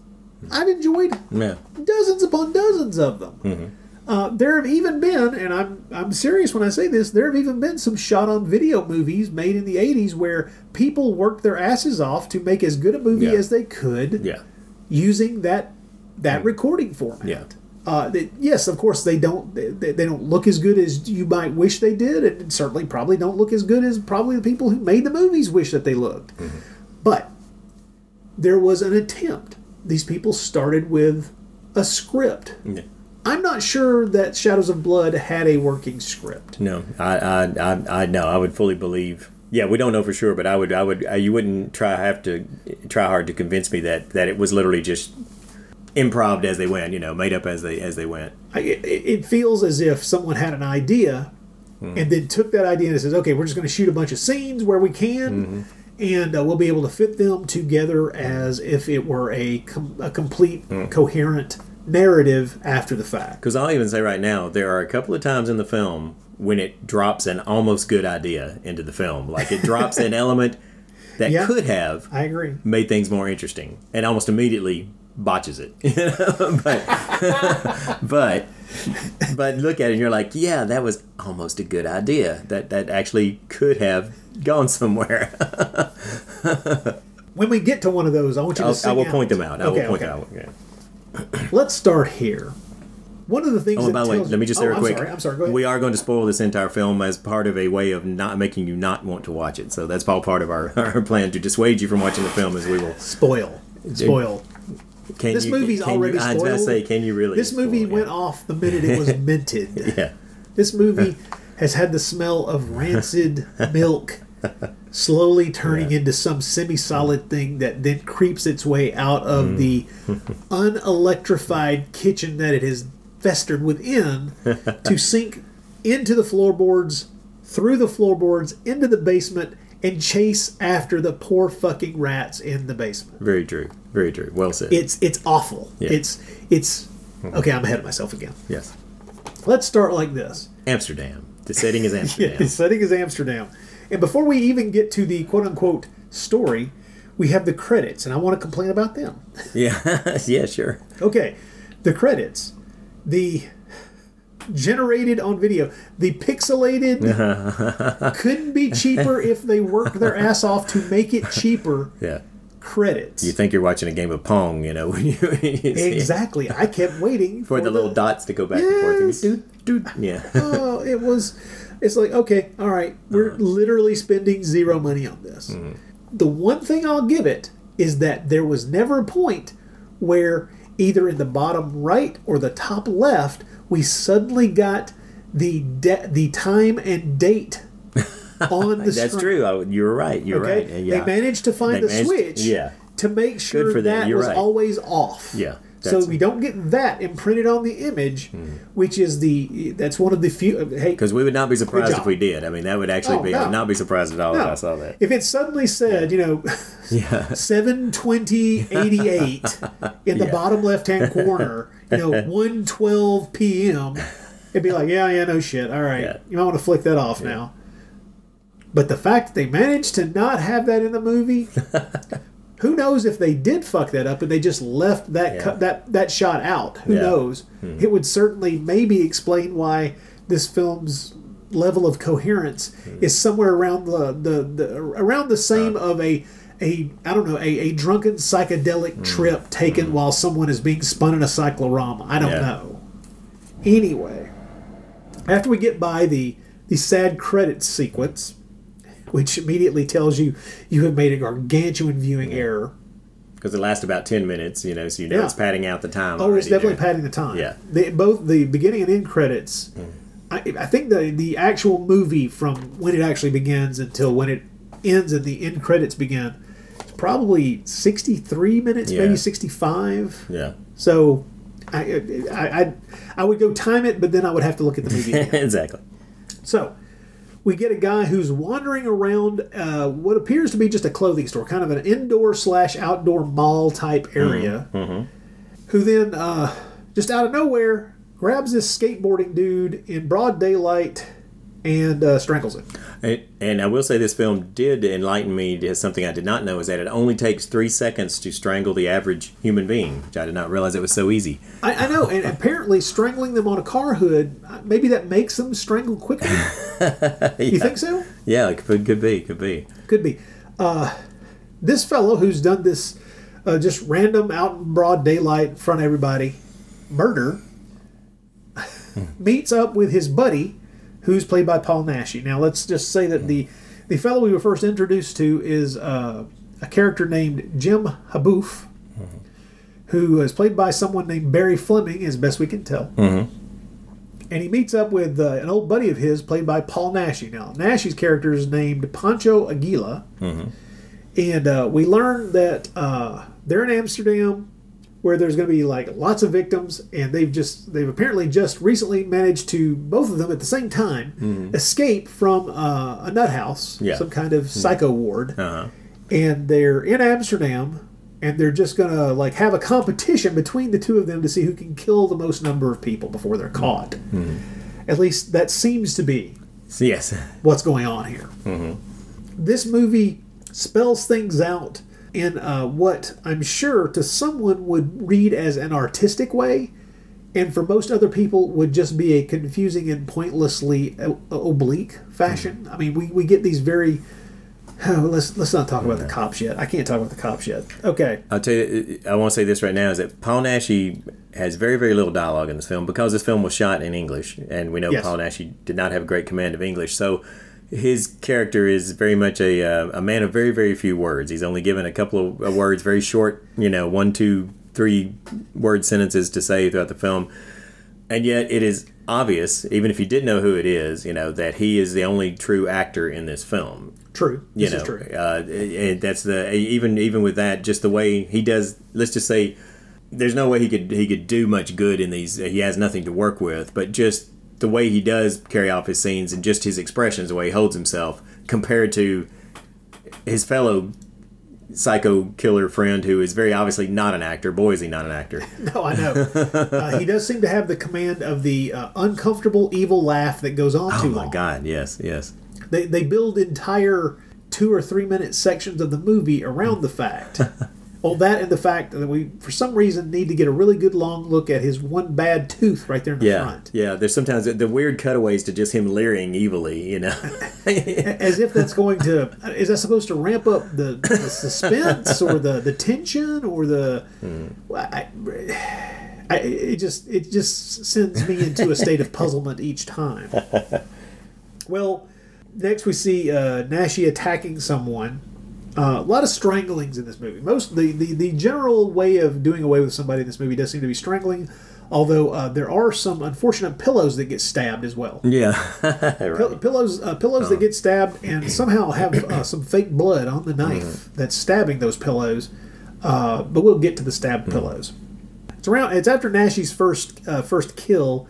I've enjoyed Yeah. dozens upon dozens of them. Uh, there have even been, and I'm I'm serious when I say this, there have even been some shot on video movies made in the 80s where people worked their asses off to make as good a movie Yeah. as they could Yeah. using that that recording format. Yeah. Uh, that, yes, of course they don't they, they don't look as good as you might wish they did, and certainly probably don't look as good as probably the people who made the movies wish that they looked. But there was an attempt. These people started with a script. Yeah. I'm not sure that Shadows of Blood had a working script. No, I, I, I, I no, I would fully believe. Yeah, we don't know for sure, but I would, I would, uh, you wouldn't try have to try hard to convince me that that it was literally just improv as they went. You know, made up as they as they went. I, it, it feels as if someone had an idea and then took that idea and says, okay, we're just going to shoot a bunch of scenes where we can, and uh, we'll be able to fit them together as if it were a, com- a complete, coherent narrative after the fact. Because I'll even say right now, there are a couple of times in the film when it drops an almost good idea into the film. Like it drops an element that Yeah. could have I agree. made things more interesting, and almost immediately botches it. But but but look at it, and you're like, yeah, that was almost a good idea. That that actually could have gone somewhere. When we get to one of those, I want you to I will out. point them out. I Okay, will point okay. them out. Yeah. Let's start here. One of the things Oh, that by the way, let me just say Oh, real I'm quick. Sorry, I'm sorry. We are going to spoil this entire film as part of a way of not making you not want to watch it. So that's all part of our, our plan to dissuade you from watching the film. As we will spoil, spoil. Can this you, movie's already You, I was spoiled. going to say, can you really? This movie spoil went off the minute it was minted. Yeah. This movie has had the smell of rancid milk slowly turning into some semi-solid thing that then creeps its way out of Mm. the unelectrified kitchen that it has festered within to sink into the floorboards, through the floorboards, into the basement, and chase after the poor fucking rats in the basement. Very true. Very true. Well said. It's it's awful. Yeah. It's it's okay. I'm ahead of myself again. yes. Let's start like this. Amsterdam. The setting is Yeah, Amsterdam. the setting is Amsterdam. And before we even get to the quote unquote story, we have the credits, and I want to complain about them. yeah. yeah. Sure. Okay, the credits. The generated on video. The pixelated couldn't be cheaper if they worked their ass off to make it cheaper. Yeah. Credits. You think you're watching a game of Pong, you know, when you, see it. Exactly. I kept waiting For the little dots to go back and forth. Yes. Doot, doot. Yeah. oh, it was. It's like okay, all right. We're uh-huh. literally spending zero money on this. Mm-hmm. The one thing I'll give it is that there was never a point where either in the bottom right or the top left we suddenly got the de- the time and date on the That's screen. true. Oh, I, you were right. You're okay, right. Yeah. they managed to find They the managed- switch. Yeah. to make sure that You're was right. always off. Yeah. So we don't get that imprinted on the image, hmm. which is the that's one of the few. Hey, Because we would not be surprised if we did. I mean, that would actually Oh, be. I would not be surprised at all no. if I saw that. If it suddenly said, you know, Yeah. seven twenty eighty eight in the Yeah. bottom left hand corner, you know, one twelve p.m., it'd be like, yeah, yeah, no shit. All right, Yeah. you might want to flick that off now. But the fact that they managed to not have that in the movie, who knows if they did fuck that up and they just left that Yeah. cut, that that shot out? Who Yeah. knows? Hmm. It would certainly maybe explain why this film's level of coherence hmm. is somewhere around the, the, the around the same of a a I don't know a, a drunken psychedelic hmm. trip taken while someone is being spun in a cyclorama. I don't Yeah. know. Anyway, after we get by the the sad credits sequence, which immediately tells you you have made a gargantuan viewing error. Because it lasts about 10 minutes, you know, so you know Yeah. it's padding out the time. Oh, it's definitely there. padding the time. Yeah. The, both the beginning and end credits. Mm. I, I think the the actual movie from when it actually begins until when it ends and the end credits begin, it's probably sixty three minutes, Yeah. maybe sixty five. Yeah. So, I, I I I would go time it, but then I would have to look at the movie. exactly. So, we get a guy who's wandering around uh, what appears to be just a clothing store, kind of an indoor slash outdoor mall type area, who then, uh, just out of nowhere, grabs this skateboarding dude in broad daylight and uh, strangles it. And, and I will say this film did enlighten me to something I did not know is that it only takes three seconds to strangle the average human being, which I did not realize it was so easy. I, I know, and apparently strangling them on a car hood, uh, maybe that makes them strangle quicker. You think so? Yeah, it could, could be, could be. Could be. Uh, this fellow who's done this uh, just random out in broad daylight in front of everybody murder meets up with his buddy who's played by Paul Naschy. Now let's just say that the the fellow we were first introduced to is uh, a character named Jim Haboof, who is played by someone named Barry Fleming, as best we can tell. And he meets up with uh, an old buddy of his, played by Paul Naschy. Now, Naschy's character is named Pancho Aguila. And uh, we learn that uh, they're in Amsterdam, where there's going to be like lots of victims, and they've just they've apparently just recently managed to both of them at the same time escape from uh, a nut house, Yeah. some kind of psycho ward, Uh-huh. and they're in Amsterdam, and they're just gonna like have a competition between the two of them to see who can kill the most number of people before they're caught. At least that seems to be yes. what's going on here. This movie spells things out in uh, what I'm sure to someone would read as an artistic way, and for most other people would just be a confusing and pointlessly o- oblique fashion. I mean, we, we get these very. let's let's not talk about the cops yet. I can't talk about the cops yet. Okay. I'll tell you, I want to say this right now is that Paul Naschy has very, very little dialogue in this film because this film was shot in English, and we know Yes. Paul Naschy did not have a great command of English. So his character is very much a, uh, a man of very, very few words. He's only given a couple of uh, words, very short, you know, one, two, three word sentences to say throughout the film. And yet it is obvious, even if you didn't know who it is, you know, that he is the only true actor in this film True. you This know, is true. Uh, and that's the even even with that, just the way he does. Let's just say, there's no way he could he could do much good in these. He has nothing to work with, but just the way he does carry off his scenes and just his expressions, the way he holds himself, compared to his fellow psycho killer friend who is very obviously not an actor. Boy, is he not an actor. No, I know. uh, he does seem to have the command of the uh, uncomfortable, evil laugh that goes on Oh too my long. God! Yes, yes. They, they build entire two or three minute sections of the movie around the fact Well, that and the fact that we, for some reason, need to get a really good long look at his one bad tooth right there in the Yeah, front. yeah. There's sometimes the weird cutaways to just him leering evilly, you know. As if that's going to, is that supposed to ramp up the, the suspense or the, the tension or the, I, I, it just it just sends me into a state of puzzlement each time. Well, next we see uh, Naschy attacking someone. Uh, a lot of stranglings in this movie. Most the, the the general way of doing away with somebody in this movie does seem to be strangling, although uh, there are some unfortunate pillows that get stabbed as well. yeah, Pill- pillows uh, pillows that get stabbed and somehow have uh, some fake blood on the knife that's stabbing those pillows. Uh, but we'll get to the stabbed pillows. It's around. It's after Naschy's first uh, first kill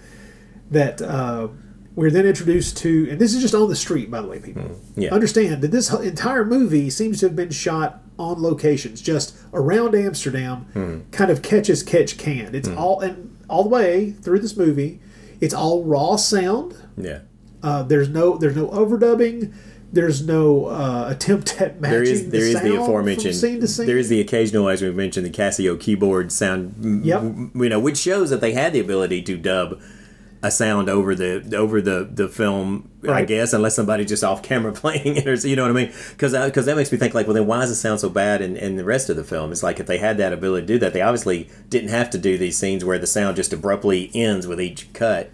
that uh, we're then introduced to, and this is just on the street, by the way, people. Yeah. Understand that this entire movie seems to have been shot on locations, just around Amsterdam, kind of catch as catch can. It's all and all the way through this movie. It's all raw sound. yeah. Uh, there's no there's no overdubbing. There's no uh, attempt at matching There is there the is sound the from aforementioned. scene to scene. There is the occasional, as we mentioned, the Casio keyboard sound. Yep. m- You know, which shows that they had the ability to dub a sound over the over the the film. I guess unless somebody just off camera playing it, or you know what I mean? Because because that makes me think like, well, then why does it sound so bad in, in the rest of the film? It's like if they had that ability to do that, they obviously didn't have to do these scenes where the sound just abruptly ends with each cut.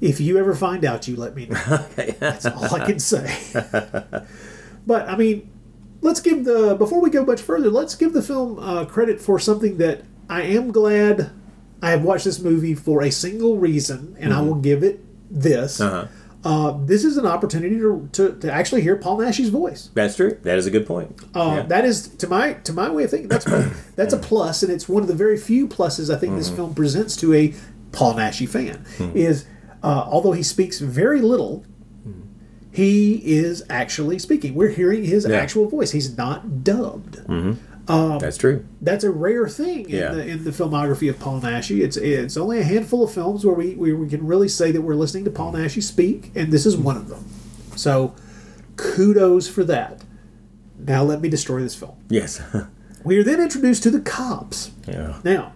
If you ever find out, you let me know. That's all I can say. but I mean, let's give the before we go much further, let's give the film uh, credit for something that I am glad I have watched this movie for a single reason, and I will give it this. Uh-huh. Uh, this is an opportunity to, to, to actually hear Paul Naschy's voice. That's true. That is a good point. Uh, Yeah. That is to my to my way of thinking. That's that's a plus, and it's one of the very few pluses I think Mm-hmm. this film presents to a Paul Naschy fan. Is uh, although he speaks very little, he is actually speaking. We're hearing his Yeah. actual voice. He's not dubbed. That's true. That's a rare thing in, Yeah. the, in the filmography of Paul Naschy. It's it's only a handful of films where we, where we can really say that we're listening to Paul Naschy speak, and this is one of them. So, kudos for that. Now let me destroy this film. Yes. We are then introduced to the cops. yeah. Now,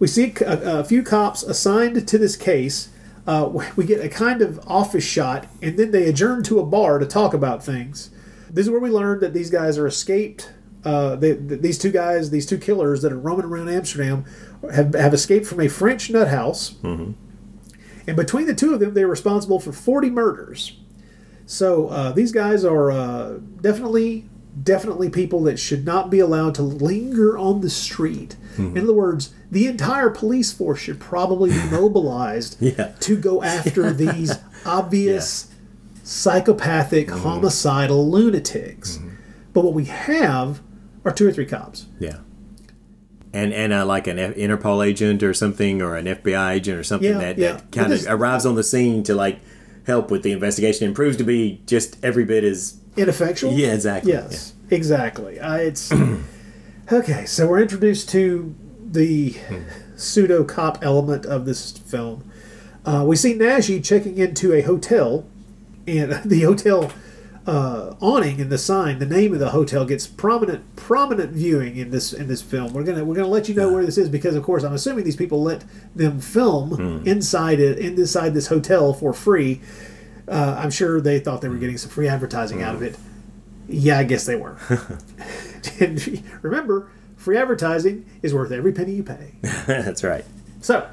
we see a, a few cops assigned to this case. Uh, we get a kind of office shot, and then they adjourn to a bar to talk about things. This is where we learn that these guys are escaped. Uh, they, th- these two guys, these two killers that are roaming around Amsterdam, have, have escaped from a French nut house. And between the two of them, they're responsible for 40 murders. So uh, these guys are uh, definitely, definitely people that should not be allowed to linger on the street. In other words, the entire police force should probably be mobilized Yeah. to go after these obvious psychopathic, homicidal lunatics. But what we have are two or three cops. Yeah. And and uh, like an F- Interpol agent or something, or an FBI agent or something Yeah, that, yeah. that kind of arrives on the scene to like help with the investigation and proves to be just every bit as Ineffectual? Yeah, exactly. Yes, exactly. Uh, it's okay. So we're introduced to the pseudo cop element of this film. Uh, we see Naschy checking into a hotel, and the hotel uh, awning and the sign, the name of the hotel gets prominent prominent viewing in this in this film. We're gonna we're gonna let you know where this is because of course I'm assuming these people let them film inside it inside this hotel for free. Uh, I'm sure they thought they were getting some free advertising out of it. Yeah, I guess they were. and remember, free advertising is worth every penny you pay. That's right. So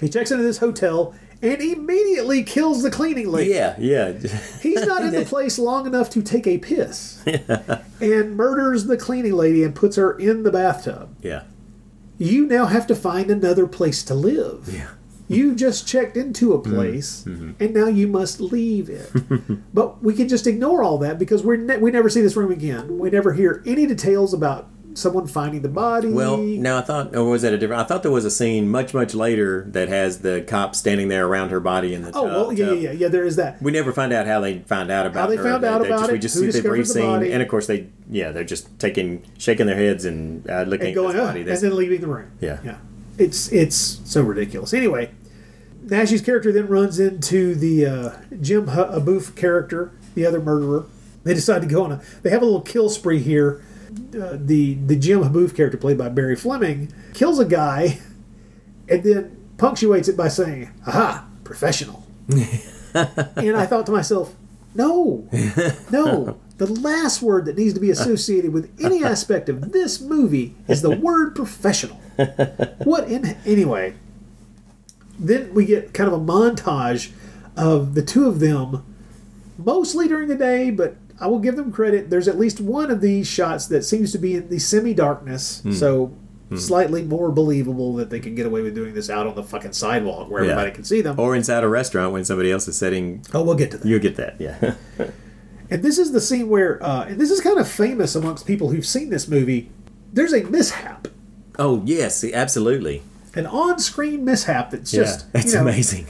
he checks into this hotel and immediately kills the cleaning lady. Yeah, yeah. He's not in the place long enough to take a piss and murders the cleaning lady and puts her in the bathtub. yeah. You now have to find another place to live. Yeah. You just checked into a mm-hmm. place, mm-hmm. and now you must leave it. but we can just ignore all that because we're ne- we never see this room again. We never hear any details about someone finding the body. Well, now I thought, or was that a different? I thought there was a scene much, much later that has the cops standing there around her body in the oh tub. well, yeah, yeah, tub. yeah, yeah. There is that. We never find out how they find out about how they her. found out about just, We it, just who see the brief the scene, body. and of course they, yeah, they're just taking, shaking their heads and uh, looking and going at up body. and then leaving the room. Yeah. yeah. It's it's so ridiculous. Anyway, Naschy's character then runs into the uh, Jim H- Aboof character, the other murderer. They decide to go on a. They have a little kill spree here. Uh, the the Jim Haboof character played by Barry Fleming kills a guy, and then punctuates it by saying, "Aha, professional." and I thought to myself, no, no. The last word that needs to be associated with any aspect of this movie is the word professional. What in anyway? Then we get kind of a montage of the two of them, mostly during the day, but I will give them credit. There's at least one of these shots that seems to be in the semi darkness, Hmm. so Hmm. slightly more believable that they can get away with doing this out on the fucking sidewalk where Yeah. everybody can see them. Or inside a restaurant when somebody else is sitting. Oh, we'll get to that. You'll get that, yeah. And this is the scene where, uh, and this is kind of famous amongst people who've seen this movie. There's a mishap, oh, yes, absolutely. an on-screen mishap that's Yeah, just it's you know, amazing.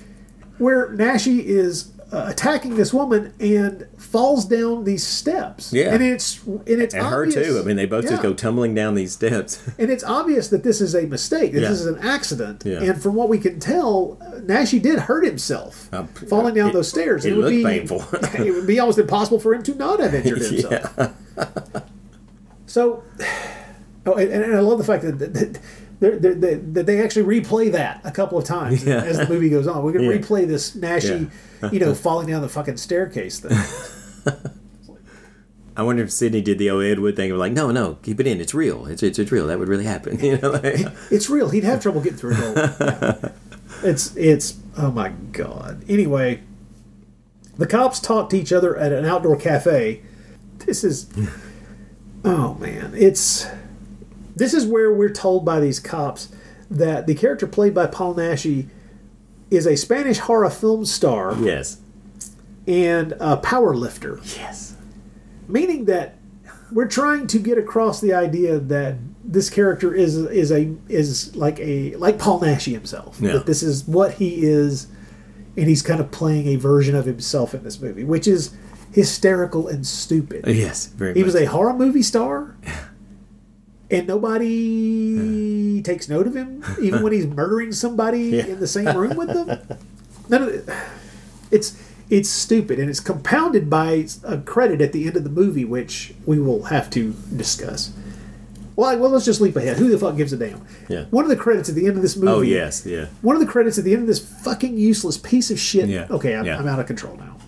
where Naschy is attacking this woman and falls down these steps. Yeah. and it's and it's And her too. I mean, they both just go tumbling down these steps. And it's obvious that this is a mistake. That Yeah. this is an accident. Yeah. And from what we can tell, uh, Naschy did hurt himself falling down it- those stairs. it would looked be, painful. it would be almost impossible for him to not have injured himself. yeah. So, oh, and, and I love the fact that, that, that, they're- they're- they that they actually replay that a couple of times Yeah. as the movie goes on. We're going to Yeah. replay this Naschy, Yeah. you know, falling down the fucking staircase thing. I wonder if Sidney did the old Ed Wood thing of like, no, no, keep it in. It's real. It's it's, it's real. That would really happen. You know, like, it's real. He'd have trouble getting through it. all. Yeah. It's it's oh my god. Anyway, the cops talk to each other at an outdoor cafe. This is oh man, it's this is where we're told by these cops that the character played by Paul Naschy is a Spanish horror film star yes. and a power lifter. Yes. Meaning that we're trying to get across the idea that this character is is a is like a like Paul Naschy himself. Yeah. That this is what he is, and he's kind of playing a version of himself in this movie, which is hysterical and stupid. Yes. Very He was a horror movie star, and nobody hmm. takes note of him, even when he's murdering somebody Yeah. in the same room with them. None of it, it's it's stupid, and it's compounded by a credit at the end of the movie, which we will have to discuss. Well, I- well, let's just leap ahead. Who the fuck gives a damn? Yeah. One of the credits at the end of this oh, movie. Oh yes, yeah. One of the credits at the end of this fucking useless piece of shit. Yeah, Okay, I'm, yeah. I'm out of control now.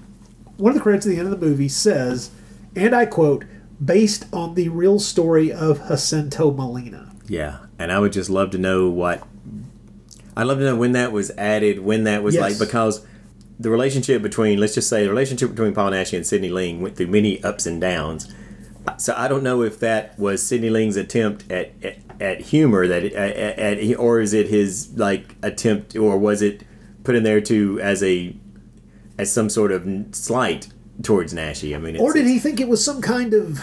One of the credits at the end of the movie says, and I quote, based on the real story of Jacinto Molina. Yeah, and I would just love to know what. I'd love to know when that was added, when that was Yes. like because the relationship between, let's just say, the relationship between Paul Naschy and Sidney Ling went through many ups and downs. So I don't know if that was Sidney Ling's attempt at at, at humor that it, at, at or is it his like attempt or was it put in there to as a as some sort of slight towards Naschy? I mean, it's, Or did he think it was some kind of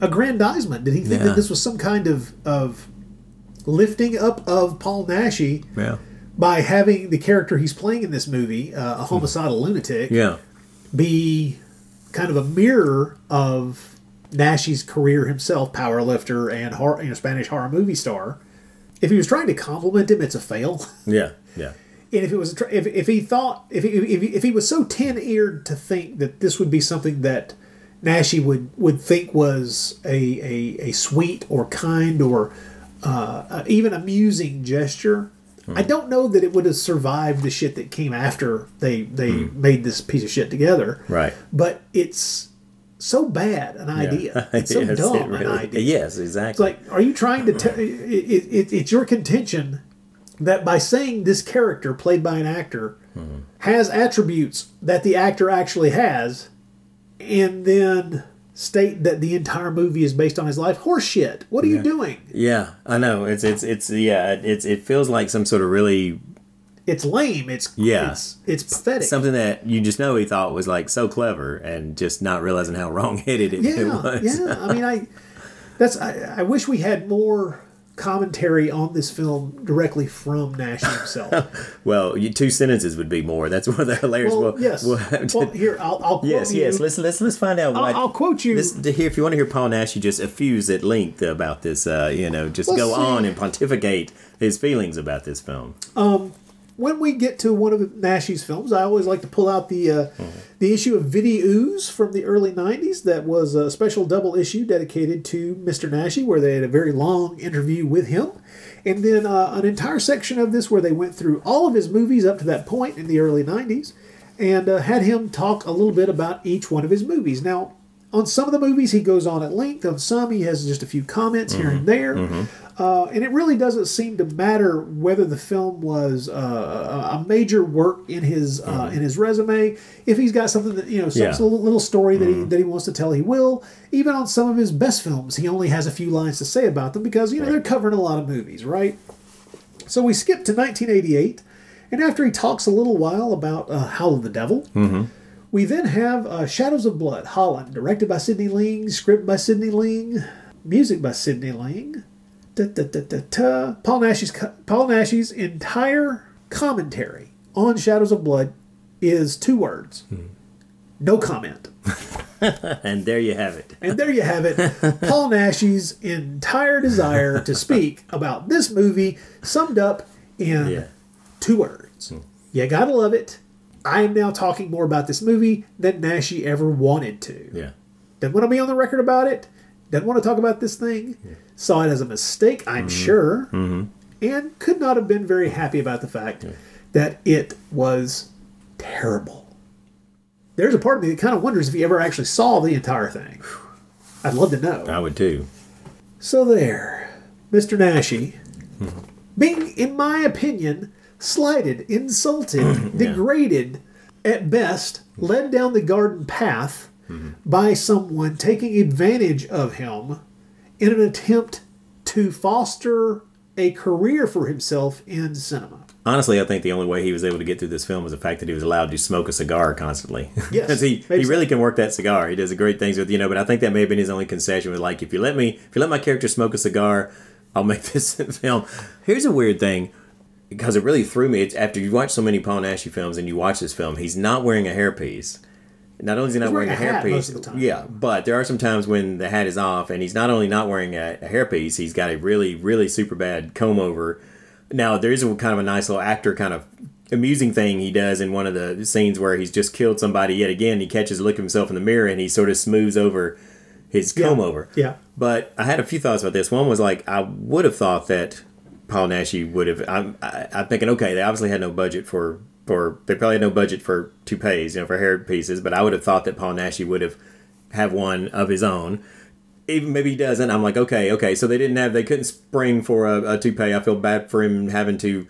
aggrandizement? Did he think Yeah. that this was some kind of, of lifting up of Paul Naschy Yeah. by having the character he's playing in this movie, uh, a homicidal lunatic, Yeah. be kind of a mirror of Naschy's career himself, power lifter and horror, you know, Spanish horror movie star. If he was trying to compliment him, it's a fail. Yeah. Yeah. And if it was, if, if he thought, if he, if, he, if he was so tin eared to think that this would be something that Naschy would would think was a a, a sweet or kind or uh, uh, even amusing gesture, I don't know that it would have survived the shit that came after they they made this piece of shit together. Right. But it's so bad an idea. It's so Yes, dumb it an idea. Yes, exactly. It's like, are you trying to tell? It, it, it's your contention that by saying this character played by an actor has attributes that the actor actually has, and then state that the entire movie is based on his life. Horseshit. What are you doing? Yeah, I know. It's it's it's yeah. It's it feels like some sort of really It's lame. It's Yeah. It's, it's pathetic. something that you just know he thought was like so clever and just not realizing how wrong headed it, it yeah, was. yeah. I mean, I that's I, I wish we had more commentary on this film directly from Naschy himself. well, you, two sentences would be more. That's one of the hilarious. well, well, yes. well, Well, here I'll, I'll quote yes, you. yes. Let's let's let's find out. I'll, I'll quote you. This, to hear, if you want to hear Paul Naschy, you just effuse at length about this. Uh, you know, just Let's go see. on and pontificate his feelings about this film. When we get to one of Naschy's films, I always like to pull out the uh, the issue of Ooze from the early '90s. That was a special double issue dedicated to Mr. Naschy, where they had a very long interview with him, and then uh, an entire section of this where they went through all of his movies up to that point in the early '90s, and uh, had him talk a little bit about each one of his movies. Now, on some of the movies, he goes on at length. On some, he has just a few comments here and there. Uh, and it really doesn't seem to matter whether the film was uh, a major work in his uh, in his resume. If he's got something that you know, some Yeah. little, story that he that he wants to tell, he will. Even on some of his best films, he only has a few lines to say about them because you know they're covering a lot of movies, right? So we skip to 1988, and after he talks a little while about uh, Howl of the Devil, we then have uh, Shadows of Blood, Holland, directed by Sidney Ling, script by Sidney Ling, music by Sidney Ling. Da, da, da. Paul Naschy's Paul Naschy's entire commentary on Shadows of Blood is two words. No comment. and there you have it. And there you have it. Paul Naschy's entire desire to speak about this movie summed up in Yeah. two words. You gotta love it. I am now talking more about this movie than Naschy ever wanted to. Yeah. Doesn't want to be on the record about it. Doesn't want to talk about this thing. Yeah. Saw it as a mistake, I'm mm-hmm. sure. Mm-hmm. And could not have been very happy about the fact that it was terrible. There's a part of me that kind of wonders if he ever actually saw the entire thing. I'd love to know. I would too. So there, Mr. Naschy, mm-hmm. being, in my opinion, slighted, insulted, degraded, at best, led down the garden path mm-hmm. by someone taking advantage of him in an attempt to foster a career for himself in cinema. Honestly, I think the only way he was able to get through this film was the fact that he was allowed to smoke a cigar constantly. Yes, because he, he so. really can work that cigar. He does the great things with you know. But I think that may have been his only concession was like, if you let me, if you let my character smoke a cigar, I'll make this film. Here's a weird thing because it really threw me. It's after you watch so many Paul Naschy films and you watch this film, he's not wearing a hairpiece. Not only is he not wearing, wearing a a hairpiece, most of the time. yeah, but there are some times when the hat is off, and he's not only not wearing a, a hairpiece, he's got a really, really super bad comb over. Now there is a kind of a nice little actor kind of amusing thing he does in one of the scenes where he's just killed somebody yet again. He catches a look of himself in the mirror and he sort of smooths over his comb over. Yeah. But I had a few thoughts about this. One was like I would have thought that Paul Naschy would have. I'm I, I'm thinking okay, they obviously had no budget for for they probably had no budget for toupees, you know, for hair pieces. But I would have thought that Paul Naschy would have have one of his own. Even maybe he doesn't. I'm like okay, okay. So they didn't have they couldn't spring for a, a toupee. I feel bad for him having to.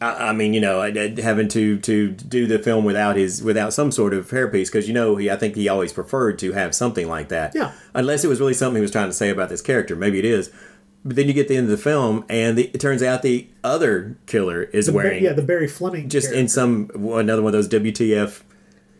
I, I mean, you know, I- I- having to to do the film without his without some sort of hairpiece because you know he I think he always preferred to have something like that. Yeah. Unless it was really something he was trying to say about this character, maybe it is. But then you get the end of the film, and the, it turns out the other killer is The Ba- wearing yeah, the Barry Fleming. just character. in some another one of those WTF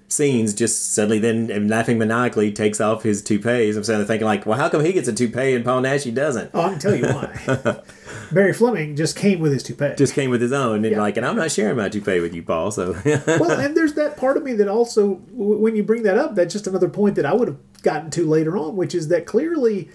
scenes. Just suddenly, then and laughing maniacally takes off his toupees. I'm sitting there thinking like, well, how come he gets a toupee and Paul Naschy doesn't? Oh, I can tell you why. Barry Fleming just came with his toupee. Just came with his own, and Yeah. like, and I'm not sharing my toupee with you, Paul. So well, and there's that part of me that also, w- when you bring that up, that's just another point that I would have gotten to later on, which is that clearly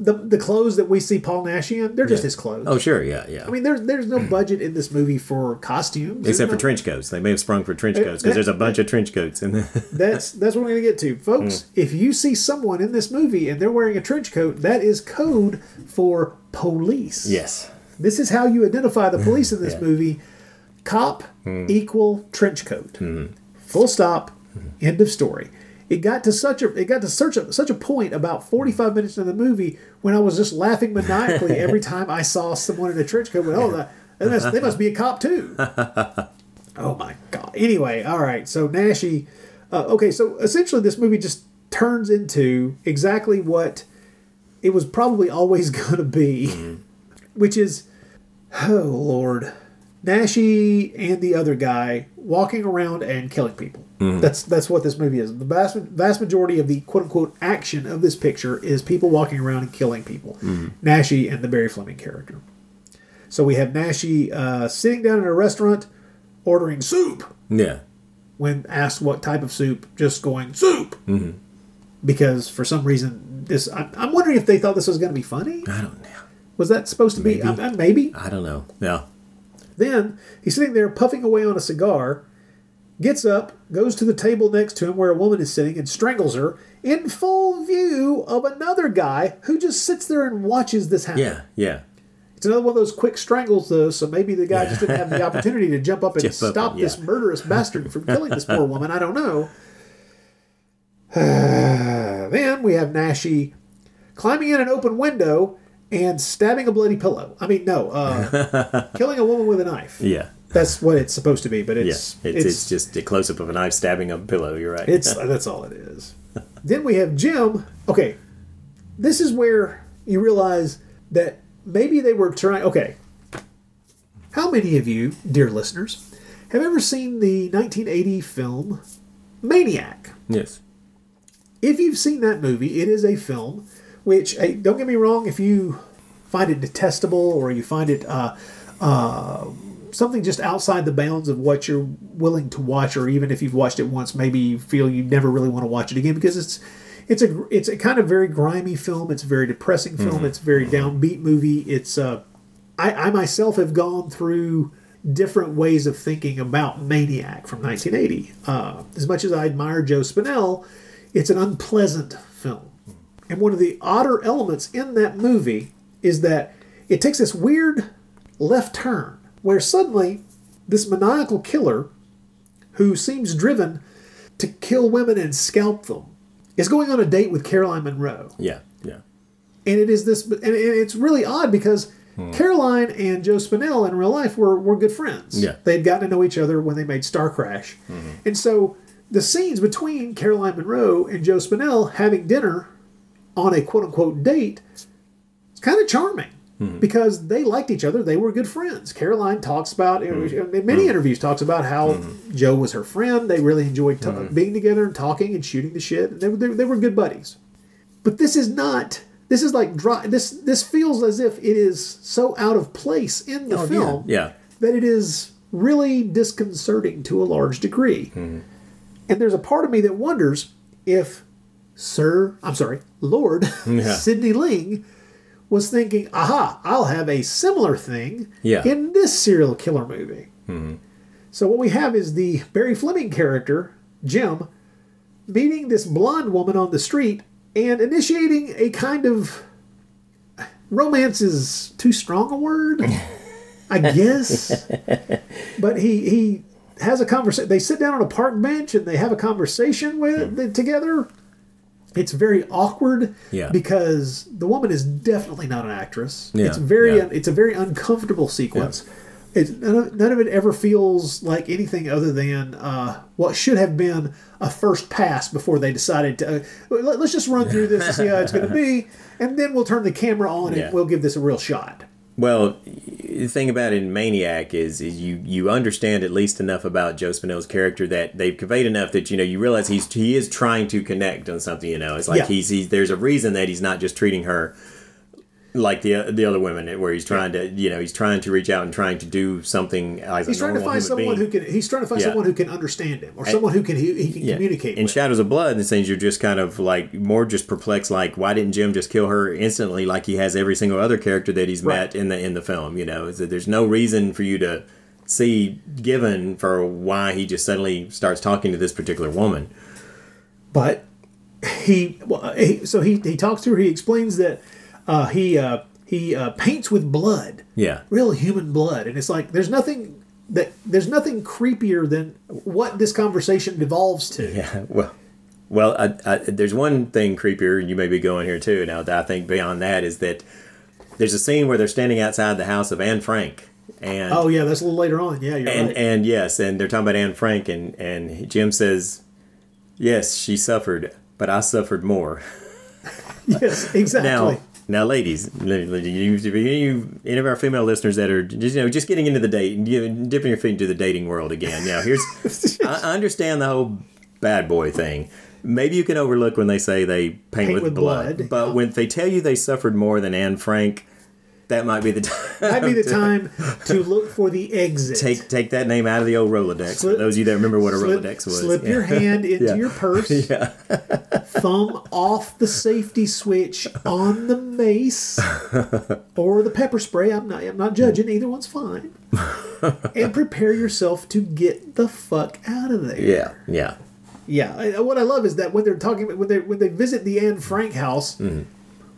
the the clothes that we see Paul Naschy in, they're just his clothes. oh sure, yeah, yeah. I mean, there's there's no budget in this movie for costumes, Except for no- trench coats, they may have sprung for trench coats because there's a bunch of trench coats in there. That's that's what we're gonna get to, folks. Mm. If you see someone in this movie and they're wearing a trench coat, that is code for police. yes, This is how you identify the police in this Yeah. movie. Cop Mm. equal trench coat. Mm-hmm. Full stop. End of story. It got to such a it got to such a such a point about forty five minutes into the movie when I was just laughing maniacally every time I saw someone in a trench coat. With, oh, that, they must, they must be a cop too. oh my god. Anyway, all right. So Naschy. Uh, okay, so essentially, this movie just turns into exactly what it was probably always going to be, which is, oh lord, Naschy and the other guy walking around and killing people. That's that's what this movie is. The vast vast majority of the quote unquote action of this picture is people walking around and killing people. Naschy and the Barry Fleming character. So we have Naschy uh, sitting down in a restaurant, ordering soup yeah, when asked what type of soup, just going soup. Mm-hmm. Because for some reason, this I'm, I'm wondering if they thought this was going to be funny. I don't know. Was that supposed to be? Maybe. Uh, maybe. I don't know. Yeah, Then he's sitting there puffing away on a cigar, gets up, goes to the table next to him where a woman is sitting, and strangles her in full view of another guy who just sits there and watches this happen. Yeah, yeah. It's another one of those quick strangles, though, so maybe the guy just didn't have the opportunity to jump up and Jump up stop this murderous bastard from killing this poor woman. I don't know. then we have Naschy climbing in an open window and stabbing a bloody pillow. I mean, no, uh, killing a woman with a knife. Yeah. That's what it's supposed to be, but Yeah, it's it's, it's, just a close up of a knife stabbing a pillow. You're right. it's that's all it is. then we have Jim. Okay, this is where you realize that maybe they were trying. Okay, how many of you, dear listeners, have ever seen the 1980 film Maniac? yes. If you've seen that movie, it is a film which, hey, don't get me wrong, if you find it detestable or you find it uh, uh, something just outside the bounds of what you're willing to watch, or even if you've watched it once, maybe you feel you never really want to watch it again because it's it's a it's a kind of very grimy film. It's a very depressing film. Mhm. It's a very downbeat movie. It's uh, I, I myself have gone through different ways of thinking about Maniac from 1980. Uh, as much as I admire Joe Spinell, it's an unpleasant film. And one of the odder elements in that movie is that it takes this weird left turn where suddenly this maniacal killer who seems driven to kill women and scalp them is going on a date with Caroline Munro. Yeah. Yeah. And it is this, and it's really odd because hmm. Caroline and Joe Spinell in real life were, were good friends. Yeah. They had gotten to know each other when they made Starcrash. Mm-hmm. And so the scenes between Caroline Munro and Joe Spinell having dinner on a quote unquote date is kind of charming Mm-hmm. because they liked each other. They were good friends. Caroline talks about, mm-hmm. in many mm-hmm. interviews, talks about how Joe was her friend. They really enjoyed ta- being together and talking and shooting the shit. They, were- they, they were good buddies. But this is not. This is like dry. This this feels as if it is so out of place in the Oh, film yeah. that it is really disconcerting to a large degree. And there's a part of me that wonders if Sir, I'm sorry, Lord Yeah. Sidney Ling was thinking, aha, I'll have a similar thing Yeah. in this serial killer movie. Mhm. So what we have is the Barry Fleming character, Jim, meeting this blonde woman on the street and initiating a kind of romance is too strong a word, I guess. but he he has a conversation. They sit down on a park bench and they have a conversation with together. It's very awkward Yeah. because the woman is definitely not an actress. Yeah, It's very yeah. it's a very uncomfortable sequence. It's, none, of, none of it ever feels like anything other than uh, what should have been a first pass before they decided to. Uh, let, us just run through this and see how it's going to be, and then we'll turn the camera on and we'll give this a real shot. Well, the thing about it in Maniac is, is you you understand at least enough about Joe Spinell's character that they've conveyed enough that you know you realize he's he is trying to connect on something. You know, it's like Yeah. he's, he's there's a reason that he's not just treating her like the the other women, where he's trying to you know he's trying to reach out and trying to do something as He's trying to find someone being. who can. He's trying to find Yeah. someone who can understand him, or And- someone who can he, he can Yeah. communicate. In with. Shadows of Blood, and things you're just kind of like more just perplexed, like why didn't Jim just kill her instantly, like he has every single other character that he's met in the in the film? You know, is that there's no reason for you to see given for why he just suddenly starts talking to this particular woman. but he, well, he so he he talks to her. He explains that uh, he uh, he uh, paints with blood, Yeah, real human blood, and it's like there's nothing that there's nothing creepier than what this conversation devolves to. yeah. Well, well, I, I, there's one thing creepier, and you may be going here too. Now, that I think beyond that is that there's a scene where they're standing outside the house of Anne Frank, and Oh yeah, that's a little later on. Yeah, you're and right. and yes, and they're talking about Anne Frank, and and Jim says, "Yes, she suffered, but I suffered more." yes, exactly. Now, now, ladies, you, you, any of our female listeners that are just you know just getting into the date, you- dipping your feet into the dating world again. Now, here's I understand the whole bad boy thing. Maybe you can overlook when they say they paint, with, with blood, blood. but when they tell you they suffered more than Anne Frank, that might be the time. Might be the time to look for the exit. Take take that name out of the old Rolodex. Slip- for those of you that remember what a slip, Rolodex was. slip Yeah. your hand into Yeah. your purse. Yeah. thumb off the safety switch on the mace or the pepper spray. I'm not. I'm not judging. Either one's fine. and prepare yourself to get the fuck out of there. Yeah. Yeah. Yeah. What I love is that when they're talking when they when they visit the Anne Frank house, Mhm.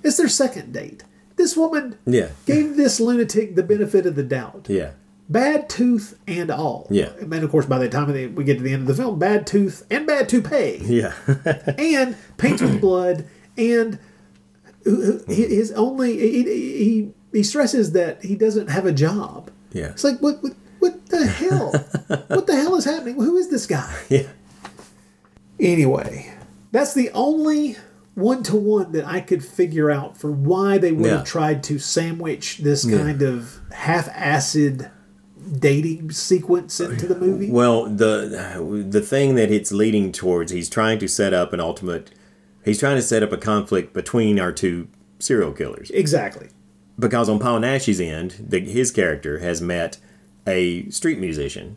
it's their second date. This woman Yeah. gave this lunatic the benefit of the doubt. Yeah. Bad tooth and all. Yeah. And of course, by the time we get to the end of the film, bad tooth and bad toupee Yeah. and paints with blood and mm-hmm. his only he, he he stresses that he doesn't have a job Yeah. it's like what what, what the hell what the hell is happening who is this guy Yeah. anyway that's the only one-to-one that i could figure out for why they would Yeah. have tried to sandwich this Yeah. kind of half-acid dating sequence into the movie Well, the the thing that it's leading towards, he's trying to set up an ultimate. He's trying to set up a conflict between our two serial killers. exactly Because on Paul Naschy's end, the, his character has met a street musician.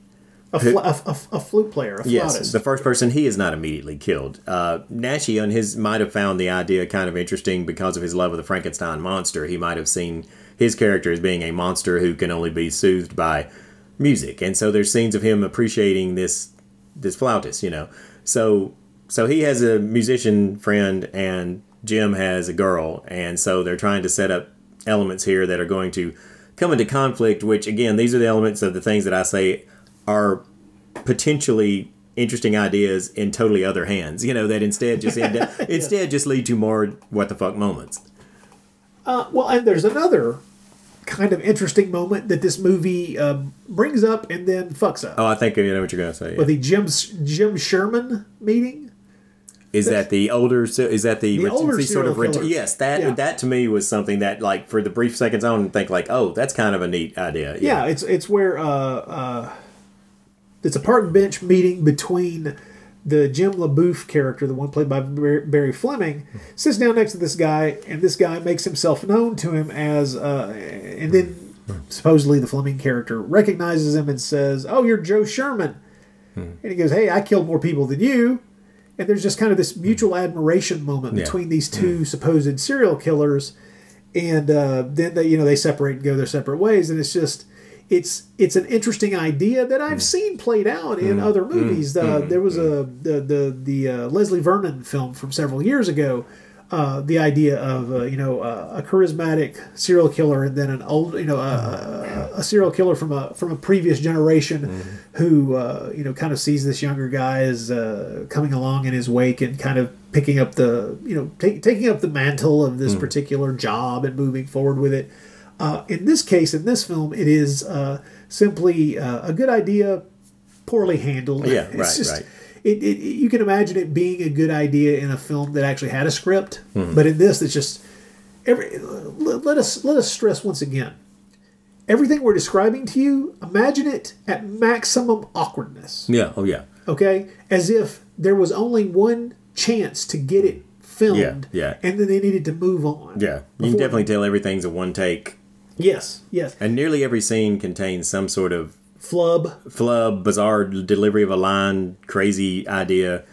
A, who- fl- a, a, a flute player a Yes, flautist the first person he is not immediately killed. Uh, Naschy on his might have found the idea kind of interesting because of his love of the Frankenstein monster. He might have seen his character as being a monster who can only be soothed by music, and so there's scenes of him appreciating this this flautist, you know. So so he has a musician friend, and Jim has a girl, and so they're trying to set up elements here that are going to come into conflict. Which again, these are the elements of the things that I say are potentially interesting ideas in totally other hands. You know that instead just end up, instead just lead to more what the fuck moments. Uh, well, and there's another kind of interesting moment that this movie uh, brings up and then fucks up. Oh, I think I know what you're gonna say. With the Jim Jim Sherman meeting. Is that the older? Is that the, The older sort of killer. yes? That Yeah. that to me was something that like for the brief seconds I don't think like oh that's kind of a neat idea. Yeah, it's it's where uh, uh, it's a park bench meeting between the Jim LaBeouf character, the one played by Barry Fleming, sits down next to this guy, and this guy makes himself known to him as, uh, and then supposedly the Fleming character recognizes him and says, "Oh, you're Joe Sherman," and he goes, "Hey, I killed more people than you." And there's just kind of this mutual admiration moment Yeah. between these two supposed serial killers, and uh, then they you know they separate and go their separate ways, and it's just it's it's an interesting idea that I've seen played out in other movies. Uh, there was a the the the uh, Leslie Vernon film from several years ago. Uh, the idea of uh, you know uh, a charismatic serial killer and then an old you know a, serial killer from a from a previous generation who uh, you know kind of sees this younger guy as uh, coming along in his wake and kind of picking up the you know ta- taking up the mantle of this particular job and moving forward with it. Uh, in this case, in this film, it is uh, simply uh, a good idea, poorly handled. Yeah, It's right, just- right. It, it, you can imagine it being a good idea in a film that actually had a script, Mhm. but in this, it's just every. Let, let us let us stress once again. Everything we're describing to you, imagine it at maximum awkwardness. Yeah. Oh yeah. Okay, as if there was only one chance to get it filmed, Yeah. Yeah. and then they needed to move on. Yeah. You can definitely tell everything's a one take. Yes, yes. And nearly every scene contains some sort of Flub. flub, bizarre delivery of a line, crazy idea.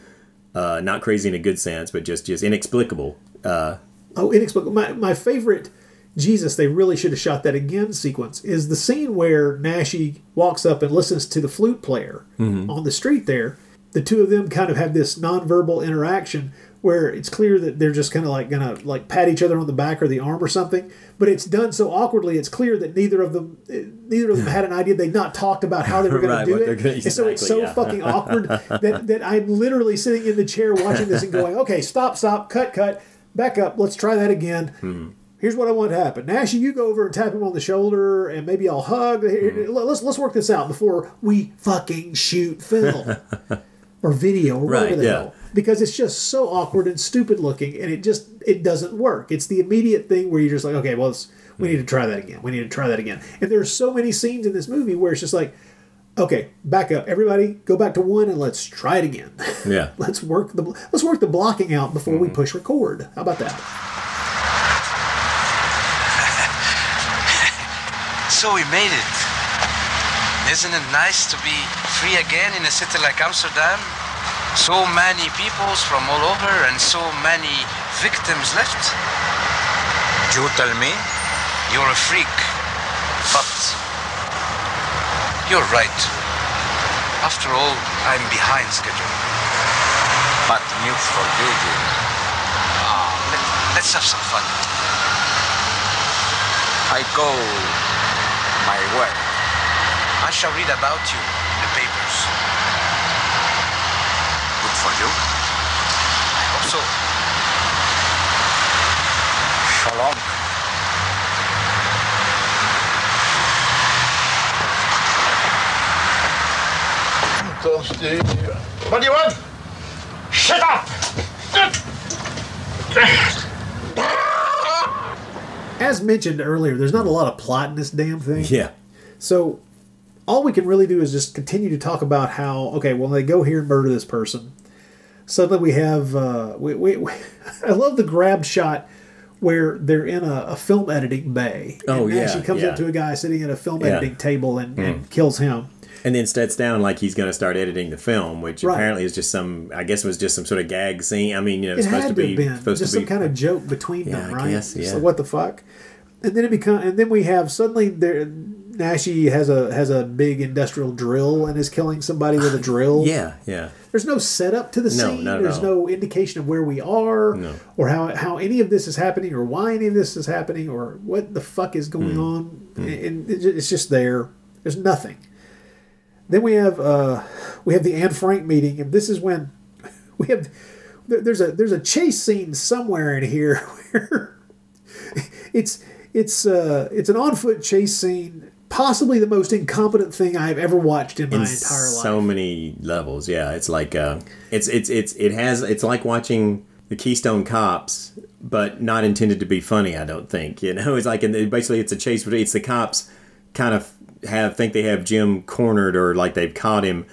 Uh, not crazy in a good sense, but just just inexplicable. Uh, Oh, inexplicable. My, my favorite, Jesus, they really should have shot that again sequence is the scene where Naschy walks up and listens to the flute player Mhm. on the street there. The two of them kind of have this nonverbal interaction where it's clear that they're just kind of like gonna like pat each other on the back or the arm or something, but it's done so awkwardly. It's clear that neither of them, eh, neither of them had an idea. They'd not talked about how they were going Right, to do it, gonna- and so it's so yeah. fucking awkward that that I'm literally sitting in the chair watching this and going, okay, stop, stop, cut, cut, back up. Let's try that again. Hmm. Here's what I want to happen. Naschy, you go over and tap him on the shoulder, and maybe I'll hug. Hmm. Let's let's work this out before we fucking shoot film or video or whatever Right, the yeah. hell. Because it's just so awkward and stupid looking, and it just it doesn't work. It's the immediate thing where you're just like, okay, well, it's, we need to try that again. We need to try that again. And there's so many scenes in this movie where it's just like, okay, back up, everybody, go back to one and let's try it again. yeah. let's work the let's work the blocking out before we mm-hmm. push record. How about that? So we made it. Isn't it nice to be free again in a city like Amsterdam? So many peoples from all over and so many victims left. You tell me? You're a freak. But you're right. After all, I'm behind schedule. But news for you, Jim. Ah, let, let's have some fun. I go my way. I shall read about you in the papers. Good for you. I hope so. Shalom. thirsty. What do you want? Shut up! As mentioned earlier, there's not a lot of plot in this damn thing. Yeah. So all we can really do is just continue to talk about how okay, well they go here and murder this person. Suddenly we have uh, we, we, we I love the grab shot where they're in a, a film editing bay. Oh, and yeah, She comes yeah. up to a guy sitting at a film Yeah. editing table and, Mm. and kills him. And then steps down like he's going to start editing the film, which Right. apparently is just some. I guess it was just some sort of gag scene. I mean, you know, It it's supposed had to be been supposed just to some kind of joke between Yeah, them, I right? guess, yeah. like, what the fuck? And then it become and then we have suddenly there Naschy has a has a big industrial drill and is killing somebody with a drill. Yeah, yeah. There's no setup to the No, scene. There's no indication of where we are No. or how how any of this is happening or why any of this is happening or what the fuck is going Hmm. on. And it's just there. There's nothing. Then we have uh, we have the Anne Frank meeting, and this is when we have there's a there's a chase scene somewhere in here where it's it's uh, it's an on foot chase scene, possibly the most incompetent thing I've ever watched in my in entire life. so many levels. Yeah, it's like uh, it's it's it's it has it's like watching the Keystone Cops, but not intended to be funny. I don't think you know. It's like and basically it's a chase. It's the cops kind of have think they have Jim cornered or like they've caught him,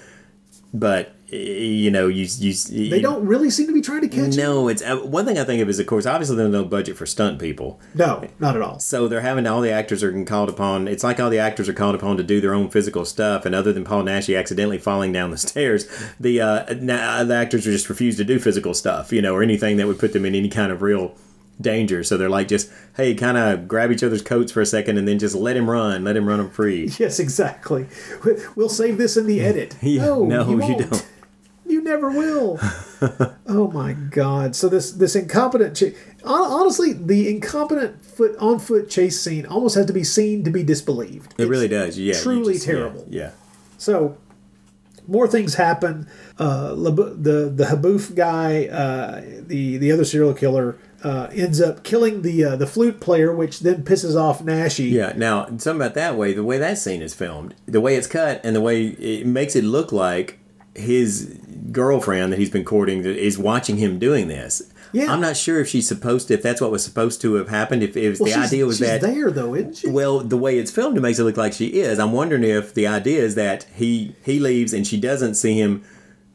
but you know you you They don't really seem to be trying to catch. No, it's uh, one thing I think of is, of course, obviously there's no budget for stunt people. No, not at all. So they're having all the actors are called upon. It's like all the actors are called upon to do their own physical stuff, and other than Paul Naschy accidentally falling down the stairs, the uh, na- the actors are just refuse to do physical stuff, you know, or anything that would put them in any kind of real danger. So they're like, just hey, kind of grab each other's coats for a second, and then just let him run, let him run him free. Yes, exactly. We'll save this in the edit. Yeah, no, no, you, you don't. Never will. oh my god! So this this incompetent, ch- honestly, the incompetent foot on foot chase scene almost has to be seen to be disbelieved. It really does. Yeah, truly just- terrible. Yeah. So more things happen. Uh, the the Haboof guy, uh, the the other serial killer, uh, ends up killing the uh, the flute player, which then pisses off Naschy. Yeah. Now, something about that way, the way that scene is filmed, the way it's cut, and the way it makes it look like his girlfriend that he's been courting is watching him doing this. Yeah. I'm not sure if she's supposed to, if that's what was supposed to have happened. If, if Well, the idea was she's that there though, isn't she? well, the way it's filmed, it makes it look like she is. I'm wondering if the idea is that he he leaves and she doesn't see him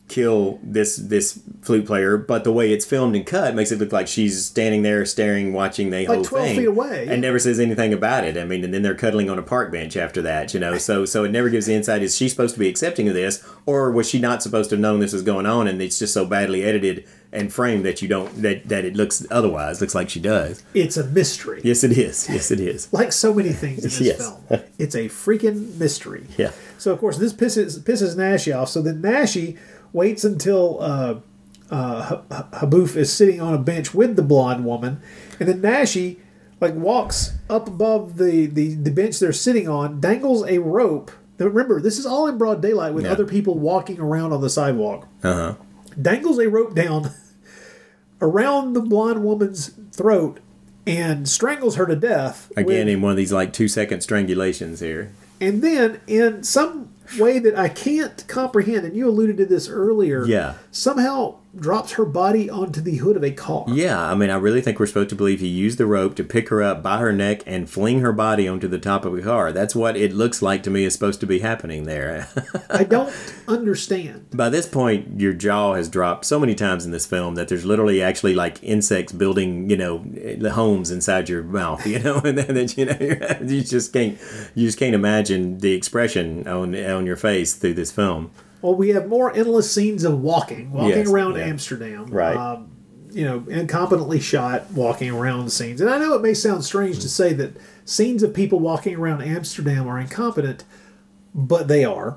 kill this this flute player, but the way it's filmed and cut makes it look like she's standing there staring, watching the Like whole 12 thing, feet away, and never says anything about it. I mean, and then they're cuddling on a park bench after that, you know. So so it never gives the insight. Is she supposed to be accepting of this, or was she not supposed to have known this was going on, and it's just so badly edited and framed that you don't that that it looks otherwise looks like she does. It's a mystery. Yes, it is. Yes, it is. like so many things in this Yes. film. It's a freaking mystery. Yeah. So of course this pisses pisses Naschy off. So then Naschy waits until uh, uh, Haboof is sitting on a bench with the blonde woman, and then Naschy like walks up above the, the, the bench they're sitting on, dangles a rope. Now, remember, this is all in broad daylight with Yeah. other people walking around on the sidewalk. Uh huh. Dangles a rope down around the blonde woman's throat and strangles her to death. with- Again, in one of these like two second strangulations here. and then in some way that I can't comprehend, and you alluded to this earlier, Yeah. somehow drops her body onto the hood of a car. Yeah, I mean, I really think we're supposed to believe he used the rope to pick her up by her neck and fling her body onto the top of a car. That's what it looks like to me is supposed to be happening there. I don't understand. By this point, your jaw has dropped so many times in this film that there's literally actually like insects building, you know, the homes inside your mouth, you know, and then you know you just can't you just can't imagine the expression on on your face through this film. Well, we have more endless scenes of walking, walking Yes, around yeah. Amsterdam. Right. Um, you know, incompetently shot walking around scenes. And I know it may sound strange to say that scenes of people walking around Amsterdam are incompetent, but they are.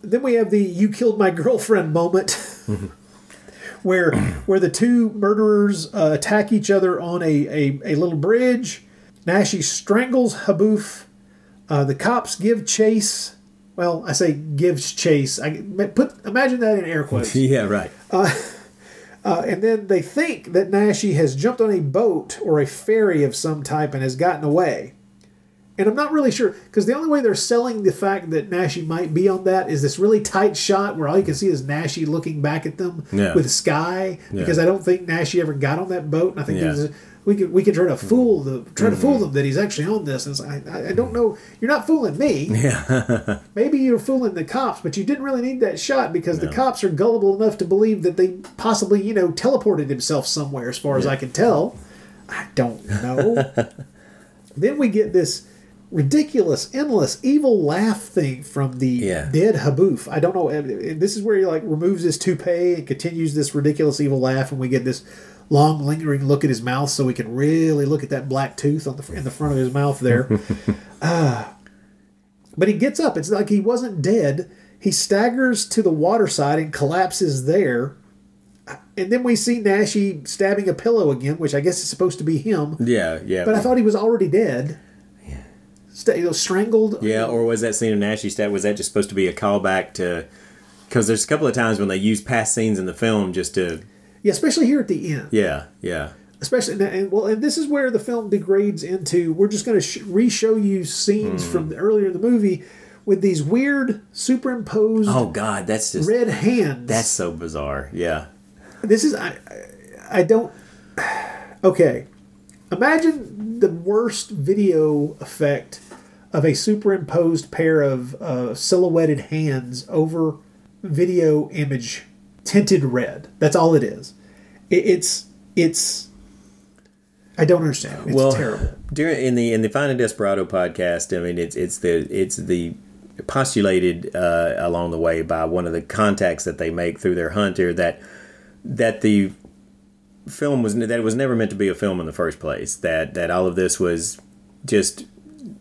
Then we have the "you killed my girlfriend" moment, where where the two murderers uh, attack each other on a, a, a little bridge. Naschy strangles Haboof. Uh, the cops give chase. Well, I say gives chase. I put imagine that in air quotes. yeah, right. Uh, uh, and then they think that Naschy has jumped on a boat or a ferry of some type and has gotten away. And I'm not really sure because the only way they're selling the fact that Naschy might be on that is this really tight shot where all you can see is Naschy looking back at them Yeah. with sky. Yeah. Because I don't think Naschy ever got on that boat, and I think Yeah. there's a, we could we could try to fool the try to Mhm. fool them that he's actually on this. And it's like, I, I don't know. You're not fooling me. Yeah. Maybe you're fooling the cops, but you didn't really need that shot because the cops are gullible enough to believe that they possibly, you know, teleported himself somewhere, as far as I can tell. I don't know. then we get this ridiculous, endless, evil laugh thing from the Yeah. dead Haboof. I don't know. This is where he like removes his toupee and continues this ridiculous evil laugh, and we get this long, lingering look at his mouth, so we can really look at that black tooth on the in the front of his mouth there. Ah. But he gets up. It's like he wasn't dead. He staggers to the water side and collapses there. And then we see Naschy stabbing a pillow again, which I guess is supposed to be him. Yeah, yeah. But I thought he was already dead. Yeah. You know, strangled. Yeah, or was that scene of Naschy stab? Was that just supposed to be a callback to? Because there's a couple of times when they use past scenes in the film just to. Yeah, especially here at the end. Yeah, yeah, Especially, and well, and this is where the film degrades into. We're just going to sh- re-show you scenes Hmm. from earlier in the movie with these weird superimposed Oh God, that's just red hands. That's so bizarre. Yeah. This is I, I I don't. Okay, imagine the worst video effect of a superimposed pair of uh, silhouetted hands over video image tinted red. That's all it is. It, it's it's. I don't understand. It's well, terrible. During in the in the Finding Desperado podcast, I mean, it's it's the it's the postulated uh, along the way by one of the contacts that they make through their hunter that that the film was that it was never meant to be a film in the first place. That that all of this was just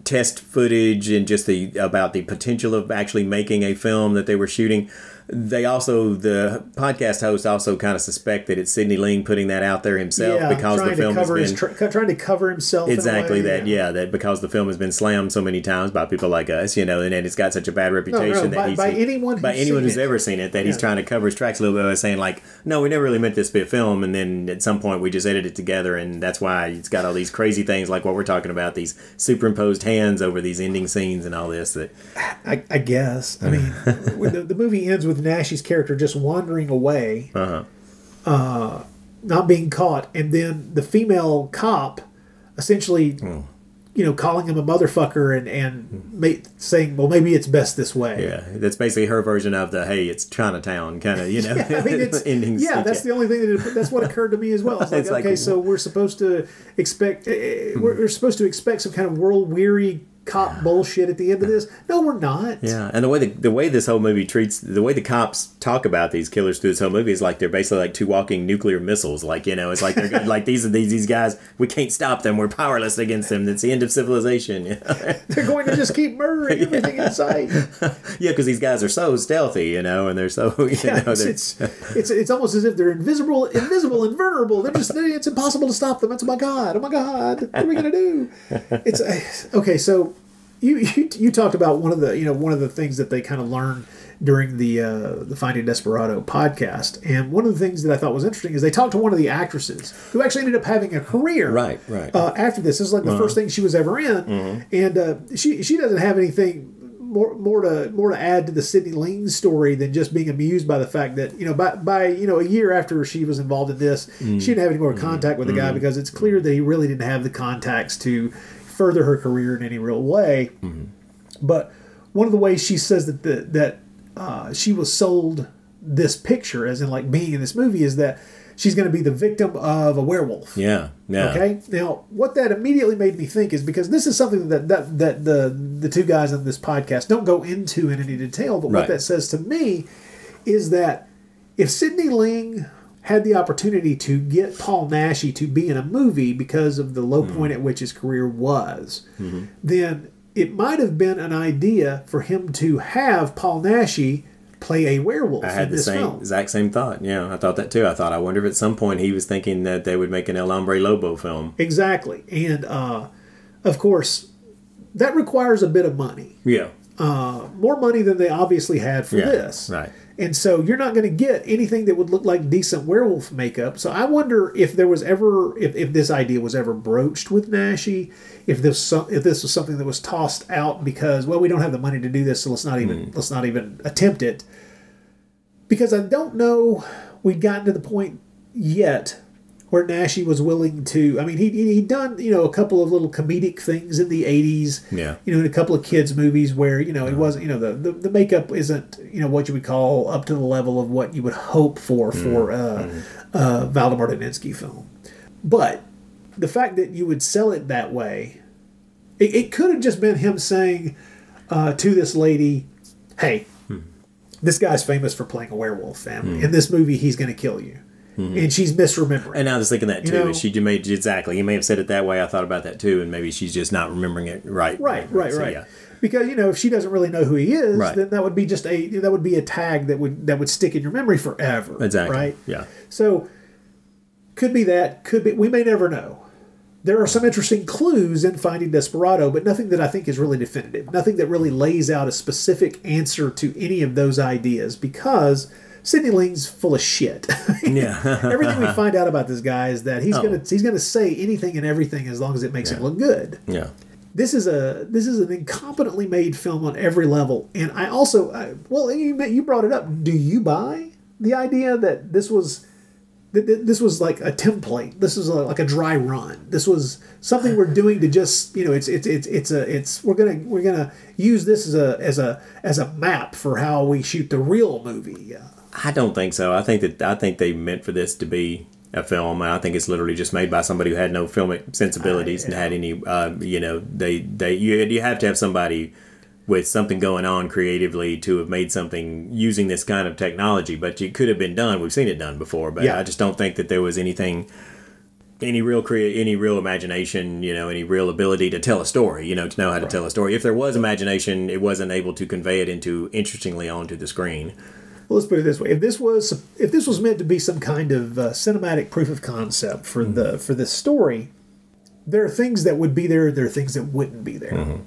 test footage and just the about the potential of actually making a film that they were shooting. They also the podcast host also kind of suspect that it's Sidney Ling putting that out there himself yeah, because the film has been tra- trying to cover himself. exactly way, that yeah. that because the film has been slammed so many times by people like us you know and, and it's got such a bad reputation that by- he's by anyone by who's anyone who's it. ever seen it that he's trying to cover his tracks a little bit by saying like no we never really meant this to be a film and then at some point we just edited it together and that's why it's got all these crazy things like what we're talking about these superimposed hands over these ending scenes and all this that I, I guess. I mean, the, the movie ends with Nash's character just wandering away, uh-huh uh, not being caught, and then the female cop essentially, Hmm. you know, calling him a motherfucker and and ma- saying, "Well, maybe it's best this way." yeah that's basically her version of the hey it's Chinatown kind of you know Yeah, I mean, it's, ending yeah, that's the only thing that that's what occurred to me as well. It's like, It's like- okay, so we're supposed to expect eh, we're, we're supposed to expect some kind of world weary cop bullshit at the end of this. No, we're not. Yeah, and the way the, the way this whole movie treats the way the cops talk about these killers through this whole movie is like they're basically like two walking nuclear missiles. Like you know, it's like they're like these are these these guys. We can't stop them. We're powerless against them. It's the end of civilization. They're going to just keep murdering everything in sight. yeah, because these guys are so stealthy, you know, and they're so you Yeah, know. it's, they're- it's it's it's almost as if they're invisible, invisible, and vulnerable. They're just it's impossible to stop them. It's oh my god, oh my god, what are we gonna do? It's uh, okay. So you you you talked about one of the you know one of the things that they kind of learned during the uh, the Finding Desperado podcast, and one of the things that I thought was interesting is they talked to one of the actresses who actually ended up having a career. Right, right. Uh, after this, this is like the Uh-huh. first thing she was ever in, Mhm. and uh, she she doesn't have anything more more to more to add to the Sidney Ling story than just being amused by the fact that you know by by you know a year after she was involved in this, Mm. she didn't have any more contact with the guy Mhm. because it's clear that he really didn't have the contacts to further her career in any real way. Mm-hmm. But one of the ways she says that the, that uh, she was sold this picture, as in like being in this movie, is that she's going to be the victim of a werewolf. Yeah, yeah. Okay. Now, what that immediately made me think is because this is something that that, that the the two guys on this podcast don't go into in any detail, but Right. what that says to me is that if Sidney Ling had the opportunity to get Paul Naschy to be in a movie because of the low Hmm. point at which his career was, Mhm. then it might have been an idea for him to have Paul Naschy play a werewolf I had the same film. exact same thought. Yeah, I thought that too. I thought I wonder if at some point he was thinking that they would make an El Hombre Lobo film. Exactly. And uh, of course, that requires a bit of money. Yeah, Uh, more money than they obviously had for yeah, this. right. And so you're not going to get anything that would look like decent werewolf makeup. So I wonder if there was ever, if, if this idea was ever broached with Naschy, if this if this was something that was tossed out because well we don't have the money to do this, so let's not even hmm. let's not even attempt it. Because I don't know we'd gotten to the point yet where Naschy was willing to. I mean, he he'd done you know a couple of little comedic things in the '80s Yeah. you know, in a couple of kids' movies where you know it wasn't, you know, the, the the makeup isn't, you know, what you would call up to the level of what you would hope for for uh, uh, Waldemar Daninsky film. But the fact that you would sell it that way, it, it could have just been him saying uh, to this lady, "Hey, this guy's famous for playing a werewolf, and in this movie he's going to kill you," Mm-hmm. and she's misremembering. And I was thinking that You too. know- she made exactly. He may have said it that way. I thought about that too, and maybe she's just not remembering it right. Right, right, So, right. yeah. Because you know, if she doesn't really know who he is, Right. then that would be just a that would be a tag that would that would stick in your memory forever. Exactly. Right. Yeah. So could be that. Could be. We may never know. There are some interesting clues in Finding Desperado, but nothing that I think is really definitive. Nothing that really lays out a specific answer to any of those ideas because Sidney Ling's full of shit. Yeah. Everything we find out about this guy is that he's Oh. gonna he's gonna say anything and everything as long as it makes him look good Yeah. this is a this is an incompetently made film on every level and i also I, well you, you brought it up do you buy the idea that this was this was like a template this is a, like a dry run this was something we're doing to just you know it's it's it's it's a it's we're gonna we're gonna use this as a as a as a map for how we shoot the real movie I don't think so. I think that I think they meant for this to be a film, I think it's literally just made by somebody who had no filmic sensibilities and had any. Uh, you know, they they you you have to have somebody with something going on creatively to have made something using this kind of technology. But it could have been done. We've seen it done before, but Yeah. I just don't think that there was anything. Any real create, any real imagination, you know, any real ability to tell a story, you know, to know how to tell a story. If there was imagination, it wasn't able to convey it into interestingly onto the screen. Well, let's put it this way: if this was if this was meant to be some kind of uh, cinematic proof of concept for the for this story, there are things that would be there. There are things that wouldn't be there.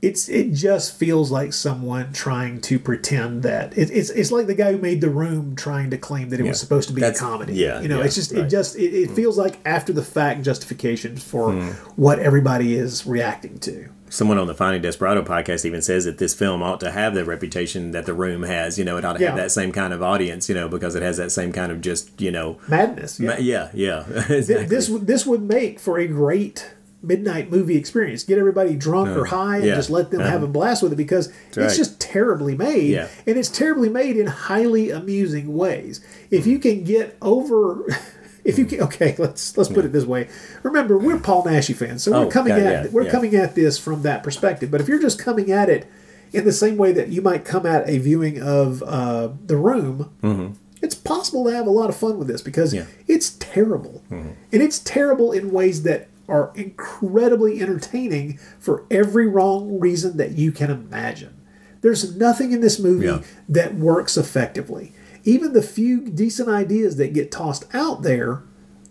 It's it just feels like someone trying to pretend that it, it's it's like the guy who made the room trying to claim that it Yeah. was supposed to be That's- a comedy. yeah, you know, yeah, it's just it just it, it feels like after the fact justifications for Hmm. what everybody is reacting to. someone on the Finding Desperado podcast even says that this film ought to have the reputation that The Room has. You know, it ought to Yeah. have that same kind of audience. You know, because it has that same kind of just you know Madness. ma- Yeah. yeah, yeah. Exactly. This this would make for a great midnight movie experience. Get everybody drunk or Uh, high and yeah. just let them Uh-huh. have a blast with it because it's just terribly made, Yeah. and it's terribly made in highly amusing ways. If you can get over. If you can, okay, let's let's put it this way. Remember, we're Paul Naschy fans, so we're Oh, coming God, at yeah, we're coming at this from that perspective. But if you're just coming at it in the same way that you might come at a viewing of uh, The Room, Mhm. it's possible to have a lot of fun with this because Yeah. it's terrible. And it's terrible in ways that are incredibly entertaining for every wrong reason that you can imagine. There's nothing in this movie Yeah. that works effectively. Even the few decent ideas that get tossed out there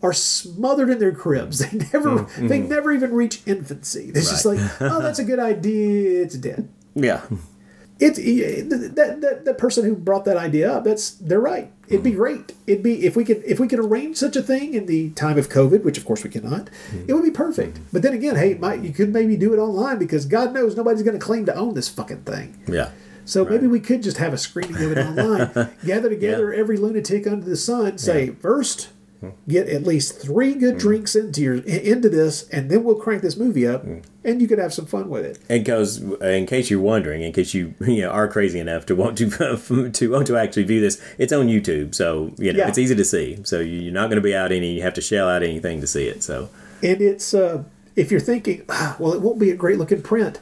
are smothered in their cribs. They never mm, they mm. never even reach infancy. It's just like, oh, that's a good idea, it's dead. yeah. It's that, that that person who brought that idea up. That's they're right. It'd be hmm. great. It'd be if we could if we could arrange such a thing in the time of COVID, which of course we cannot. Hmm. It would be perfect. Hmm. But then again, hey, Mike, you could maybe do it online because God knows nobody's going to claim to own this fucking thing. Yeah. So maybe we could just have a screening of it online. Gather together every lunatic under the sun. Say first, get at least three good drinks into your into this, and then we'll crank this movie up, and you could have some fun with it. And because, in case you're wondering, in case you you know, are crazy enough to want to to want to actually view this, it's on YouTube, so you know Yeah. it's easy to see. So you- you're not going to be out any. You have to shell out anything to see it. So And it's uh, if you're thinking, ah, well, it won't be a great looking print.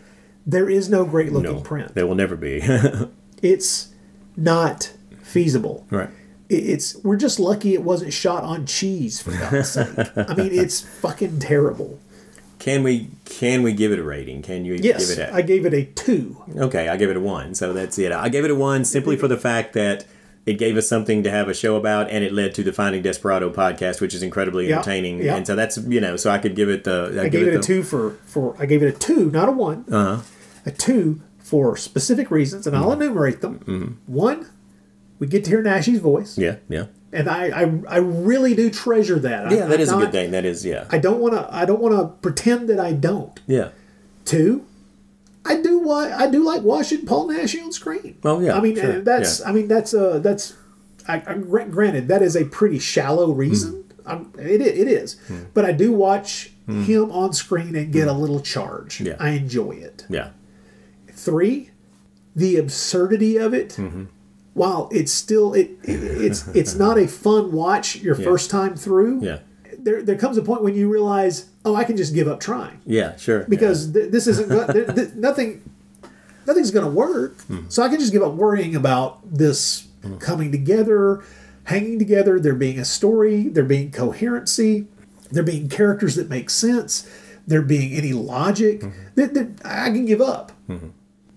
There is no great looking no, print. there will never be. It's not feasible. right. It- It's we're just lucky it wasn't shot on cheese for God's sake. I mean, it's fucking terrible. Can we can we give it a rating? Can you Yes, give it a I gave it a two. Okay, I give it a one. So that's it. I gave it a one simply for the fact that it gave us something to have a show about, and it led to the Finding Desperado podcast, which is incredibly Yeah, entertaining. yeah. And so that's you know, so I could give it the. I, gave it, a two for for I gave it a two, not a one. Uh huh. A two for specific reasons, and I'll Mm-hmm. enumerate them. One, we get to hear Naschy's voice, Yeah, yeah, and I I, I really do treasure that. yeah. I, That is a good thing. That is, yeah, I don't want to. I don't want to pretend that I don't. yeah. Two, I do. Why I do like watching Paul Nash on screen. Well, yeah, I mean, sure, that's. yeah. I mean, that's. Uh, that's. I, I, granted, that is a pretty shallow reason. Um, it, i- it is, Hmm. but I do watch him on screen and get a little charge. Yeah. I enjoy it. Yeah. Three, the absurdity of it. Mm-hmm. While it's still it, it it's it's not a fun watch your Yeah. first time through. Yeah. There there comes a point when you realize, oh, I can just give up trying Yeah, sure. because th- this isn't go- th- th- nothing nothing's going to work hmm. so i can just give up worrying about this hmm. coming together hanging together there being a story there being coherency there being characters that make sense there being any logic hmm. that, that i can give up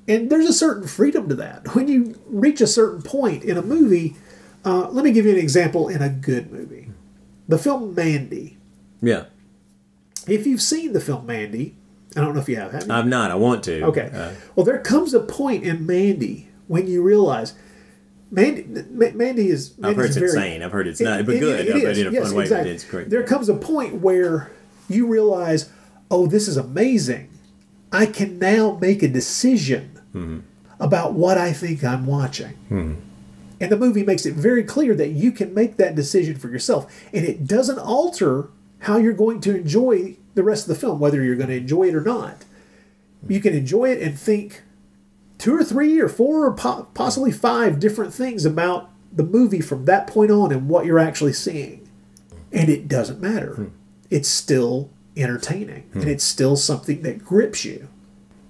and there's a certain freedom to that when you reach a certain point in a movie uh, let me give you an example in a good movie the film mandy yeah. if you've seen the film mandy i don't know if you have, have you? I'm not. I want to. Okay. Uh, well, there comes a point in Mandy when you realize Mandy, Ma- Mandy is. I've heard it's very- insane. I've heard it's It- not, but it- good. it but is. in a Yes, fun way. exactly. It's great. There comes a point where you realize, oh, this is amazing. I can now make a decision Mm-hmm. about what I think I'm watching. Mm-hmm. And the movie makes it very clear that you can make that decision for yourself. And it doesn't alter how you're going to enjoy the rest of the film, whether you're going to enjoy it or not. You can enjoy it and think two or three or four or po- possibly five different things about the movie from that point on and what you're actually seeing. And it doesn't matter. Hmm. It's still entertaining and hmm. it's still something that grips you.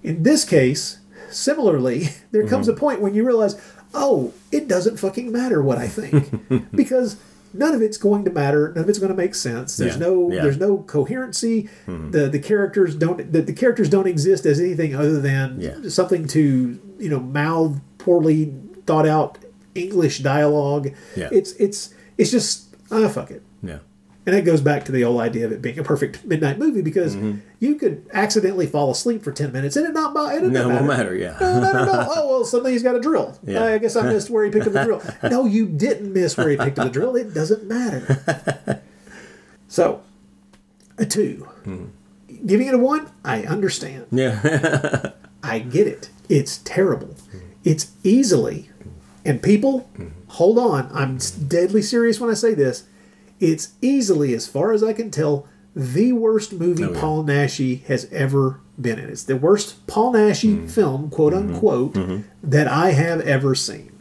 In this case, similarly, there comes a point when you realize, oh, it doesn't fucking matter what I think because none of it's going to matter. None of it's going to make sense. There's Yeah, no yeah. there's no coherency. The the characters don't the, the characters don't exist as anything other than Yeah. something to you know mouth poorly thought out English dialogue. Yeah. It's it's it's just ah fuck it. Yeah. And that goes back to the old idea of it being a perfect midnight movie because Mm-hmm. you could accidentally fall asleep for ten minutes and it not it No, won't matter. Yeah. no, no, no. Oh well, suddenly he's got a drill. Yeah. I guess I missed where he picked up the drill. No, you didn't miss where he picked up the drill. It doesn't matter. So, a two. Hmm. Giving it a one, I understand. Yeah. I get it. It's terrible. Hmm. It's easily, and people, hmm. hold on. I'm deadly serious when I say this. It's easily, as far as I can tell, the worst movie Oh, yeah. Paul Naschy has ever been in. It's the worst Paul Naschy Mm-hmm. film, quote unquote, that I have ever seen.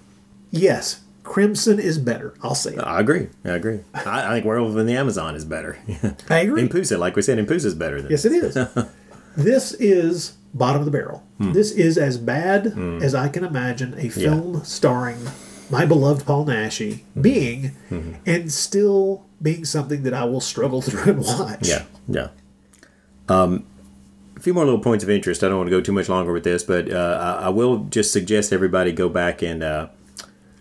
Yes, Crimson is better. I'll say it. I agree. I agree. I, I think Werewolf in the Amazon is better. I agree. Empusa, like we said, Empusa is better than Yes, it is. this is bottom of the barrel. Hmm. This is as bad as I can imagine a film starring my beloved Paul Naschy Hmm. being, and still being something that I will struggle through and watch. Yeah, yeah. Um, a few more little points of interest. I don't want to go too much longer with this, but uh, I, I will just suggest everybody go back and, uh,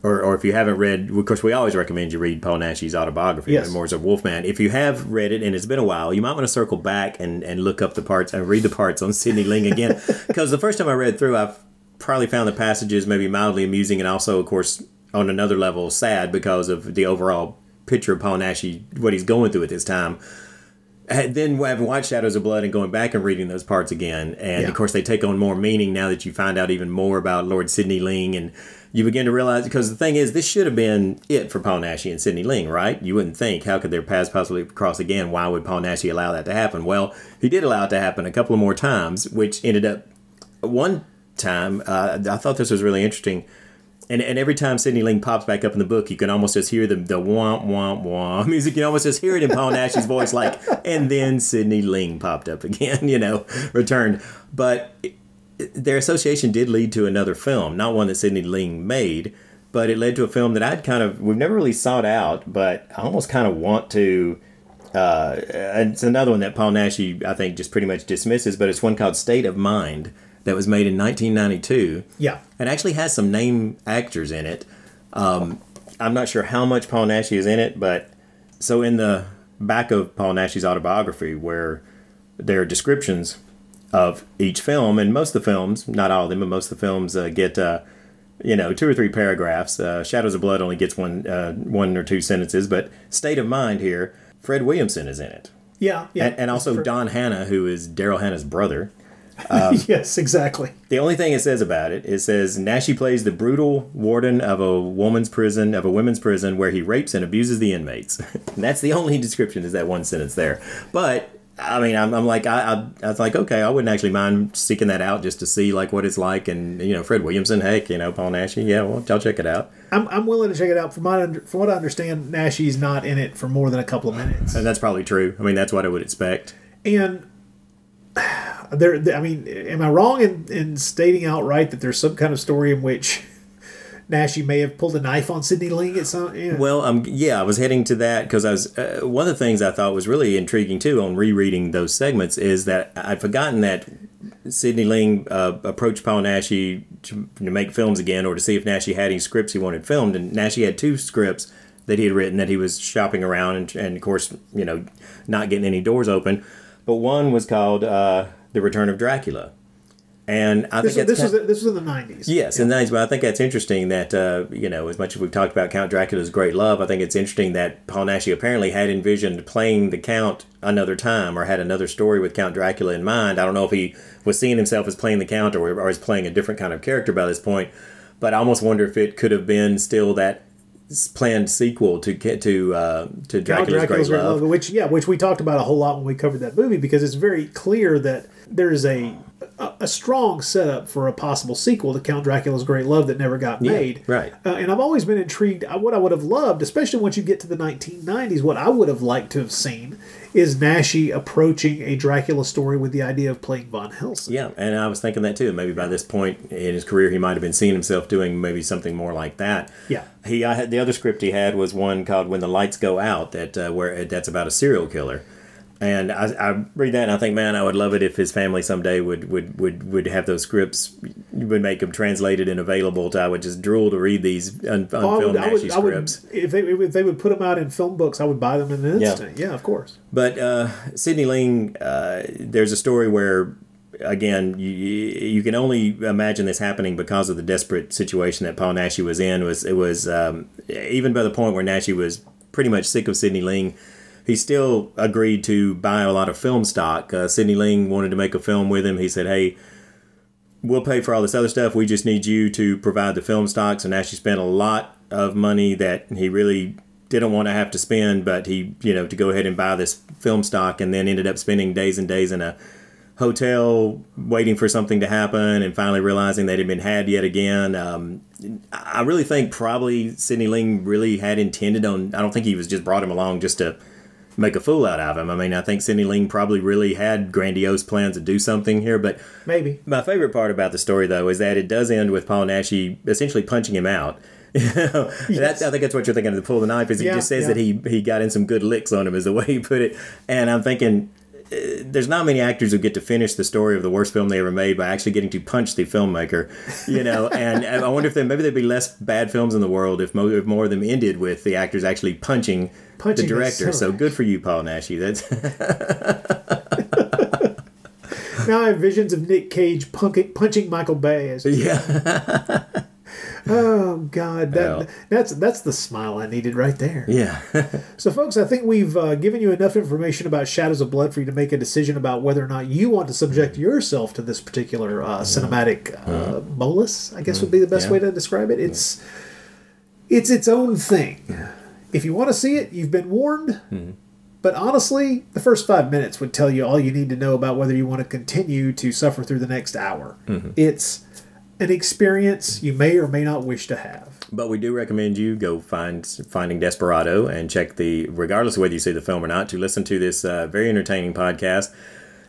or, or if you haven't read, of course, we always recommend you read Paul Naschy's autobiography, Yes. Memoirs of Wolfman. If you have read it and it's been a while, you might want to circle back and, and look up the parts and read the parts on Sidney Ling again, because the first time I read through, I probably found the passages maybe mildly amusing and also, of course, on another level, sad because of the overall picture of Paul Naschy, what he's going through at this time. And then having watched Shadows of Blood and going back and reading those parts again, and Yeah. of course they take on more meaning now that you find out even more about Lord Sidney Ling, and you begin to realize because the thing is, this should have been it for Paul Naschy and Sidney Ling, right? You wouldn't think how could their paths possibly cross again? Why would Paul Naschy allow that to happen? Well, he did allow it to happen a couple of more times, which ended up one time. Uh, I thought this was really interesting. And, and every time Sidney Ling pops back up in the book, you can almost just hear the the womp womp womp music. You can almost just hear it in Paul Nash's voice, like, and then Sidney Ling popped up again, you know, returned. But their association did lead to another film, not one that Sidney Ling made, but it led to a film that I'd kind of we've never really sought out, but I almost kind of want to. Uh, it's another one that Paul Nash, I think, just pretty much dismisses, but it's one called State of Mind that was made in 1992 Yeah. and actually has some name actors in it. Um, I'm not sure how much Paul Nash is in it, but so in the back of Paul Nash's autobiography, where there are descriptions of each film, and most of the films, not all of them, but most of the films uh, get, uh, you know, two or three paragraphs. Uh, Shadows of Blood only gets one, uh, one or two sentences, but State of Mind here, Fred Williamson is in it, Yeah. yeah. and, and also For- Don Hannah, who is Daryl Hannah's brother. Um, yes, exactly. The only thing it says about it, it says Naschy plays the brutal warden of a woman's prison, of a women's prison, where he rapes and abuses the inmates. and that's the only description is that one sentence there. But I mean, I'm, I'm like, I, I, I was like, okay, I wouldn't actually mind seeking that out just to see like what it's like. And you know, Fred Williamson, heck, you know, Paul Naschy, yeah, well, I'll check it out. I'm, I'm willing to check it out. From my from what I understand, Naschy's not in it for more than a couple of minutes. And that's probably true. I mean, that's what I would expect. And there, I mean, am I wrong in, in stating outright that there's some kind of story in which Naschy may have pulled a knife on Sidney Ling at some? Know? Well, um, yeah, I was heading to that because I was uh, one of the things I thought was really intriguing too on rereading those segments is that I'd forgotten that Sidney Ling uh, approached Paul Naschy to, to make films again or to see if Naschy had any scripts he wanted filmed, and Naschy had two scripts that he had written that he was shopping around and, and of course, you know, not getting any doors open. But one was called uh, The Return of Dracula. And I this, think was, this was this was in the 90s. Yes, and that's, but I think that's interesting that uh, you know as much as we've talked about Count Dracula's great love, I think it's interesting that Paul Naschy apparently had envisioned playing the Count another time or had another story with Count Dracula in mind. I don't know if he was seeing himself as playing the Count or, or is playing a different kind of character by this point, but I almost wonder if it could have been still that planned sequel to get to uh, to Dracula's, Dracula's Great Love. which yeah, which we talked about a whole lot when we covered that movie because it's very clear that there is a a, a strong setup for a possible sequel to Count Dracula's Great Love that never got Yeah, made. right. Uh, and I've always been intrigued. What I would have loved, especially once you get to the 1990s, what I would have liked to have seen is Naschy approaching a Dracula story with the idea of playing Von Helsing. Yeah, and I was thinking that too. Maybe by this point in his career, he might have been seeing himself doing maybe something more like that. Yeah. He, I had the other script he had was one called "When the Lights Go Out," that uh, where that's about a serial killer. And I, I read that and I think, man, I would love it if his family someday would would would, would have those scripts, would make them translated and available. To I would just drool to read these un, Oh, unfilmed would, I would, scripts. if they if they would put them out in film books, I would buy them in an instant. Yeah, yeah of course. But uh, Sidney Ling, uh, there's a story where, again, you, you can only imagine this happening because of the desperate situation that Paul Naschy was in. Was it was um, even by the point where Naschy was pretty much sick of Sidney Ling. He still agreed to buy a lot of film stock. Uh, Sidney Ling wanted to make a film with him. He said, "Hey, we'll pay for all this other stuff. We just need you to provide the film stock. So Naschy spent a lot of money that he really didn't want to have to spend, but he, you know, to go ahead and buy this film stock and then ended up spending days and days in a hotel waiting for something to happen and finally realizing that had been had yet again. Um, I really think probably Sidney Ling really had intended on, I don't think he was just brought him along just to make a fool out of him. I mean, I think Sidney Ling probably really had grandiose plans to do something here, but Maybe. my favorite part about the story, though, is that it does end with Paul Naschy essentially punching him out. That's, I think that's what you're thinking of the pull of the knife. Is he Yeah, just says yeah. that he he got in some good licks on him, is the way he put it. And I'm thinking, Uh, there's not many actors who get to finish the story of the worst film they ever made by actually getting to punch the filmmaker, you know. and, I wonder if there maybe there'd be less bad films in the world if, mo- if more of them ended with the actors actually punching, Punching the director. So good for you, Paul Naschy. That's now I have visions of Nick Cage punking, punching Michael Bay. As Yeah. Oh God, that Yeah. that's that's the smile I needed right there. Yeah. So, folks, I think we've uh, given you enough information about Shadows of Blood for you to make a decision about whether or not you want to subject yourself to this particular uh, cinematic uh, bolus. I guess would be the best Yeah. way to describe it. It's it's its own thing. If you want to see it, you've been warned. But honestly, the first five minutes would tell you all you need to know about whether you want to continue to suffer through the next hour. It's an experience you may or may not wish to have. But we do recommend you go find Finding Desperado and check the, regardless of whether you see the film or not, to listen to this uh, very entertaining podcast.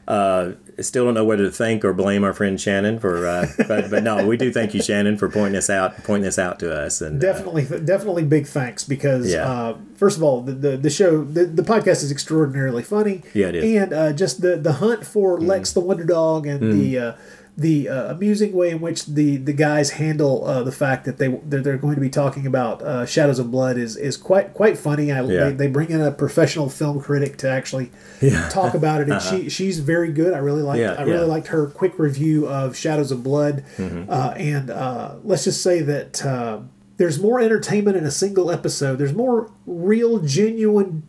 Uh, still don't know whether to thank or blame our friend Shannon for, uh, but but no, we do thank you, Shannon, for pointing this out, pointing this out to us. And uh, definitely definitely big thanks because Yeah. uh, first of all the, the, the show the, the podcast is extraordinarily funny Yeah, it is. and uh, just the the hunt for lex the wonder dog and Mm. the uh, the uh, amusing way in which the the guys handle uh, the fact that they that they're going to be talking about uh, shadows of blood is is quite quite funny I, Yeah. they, they bring in a professional film critic to actually Yeah. talk about it and Uh-huh. she she's very good i really liked Yeah, i really liked her quick review of shadows of blood Mhm. uh, and uh, let's just say that uh, there's more entertainment in a single episode. There's more real, genuine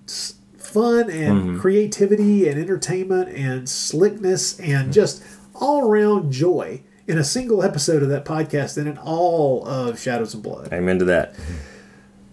fun and Mhm. creativity and entertainment and slickness and just all around joy in a single episode of that podcast than in all of Shadows of Blood. amen to that.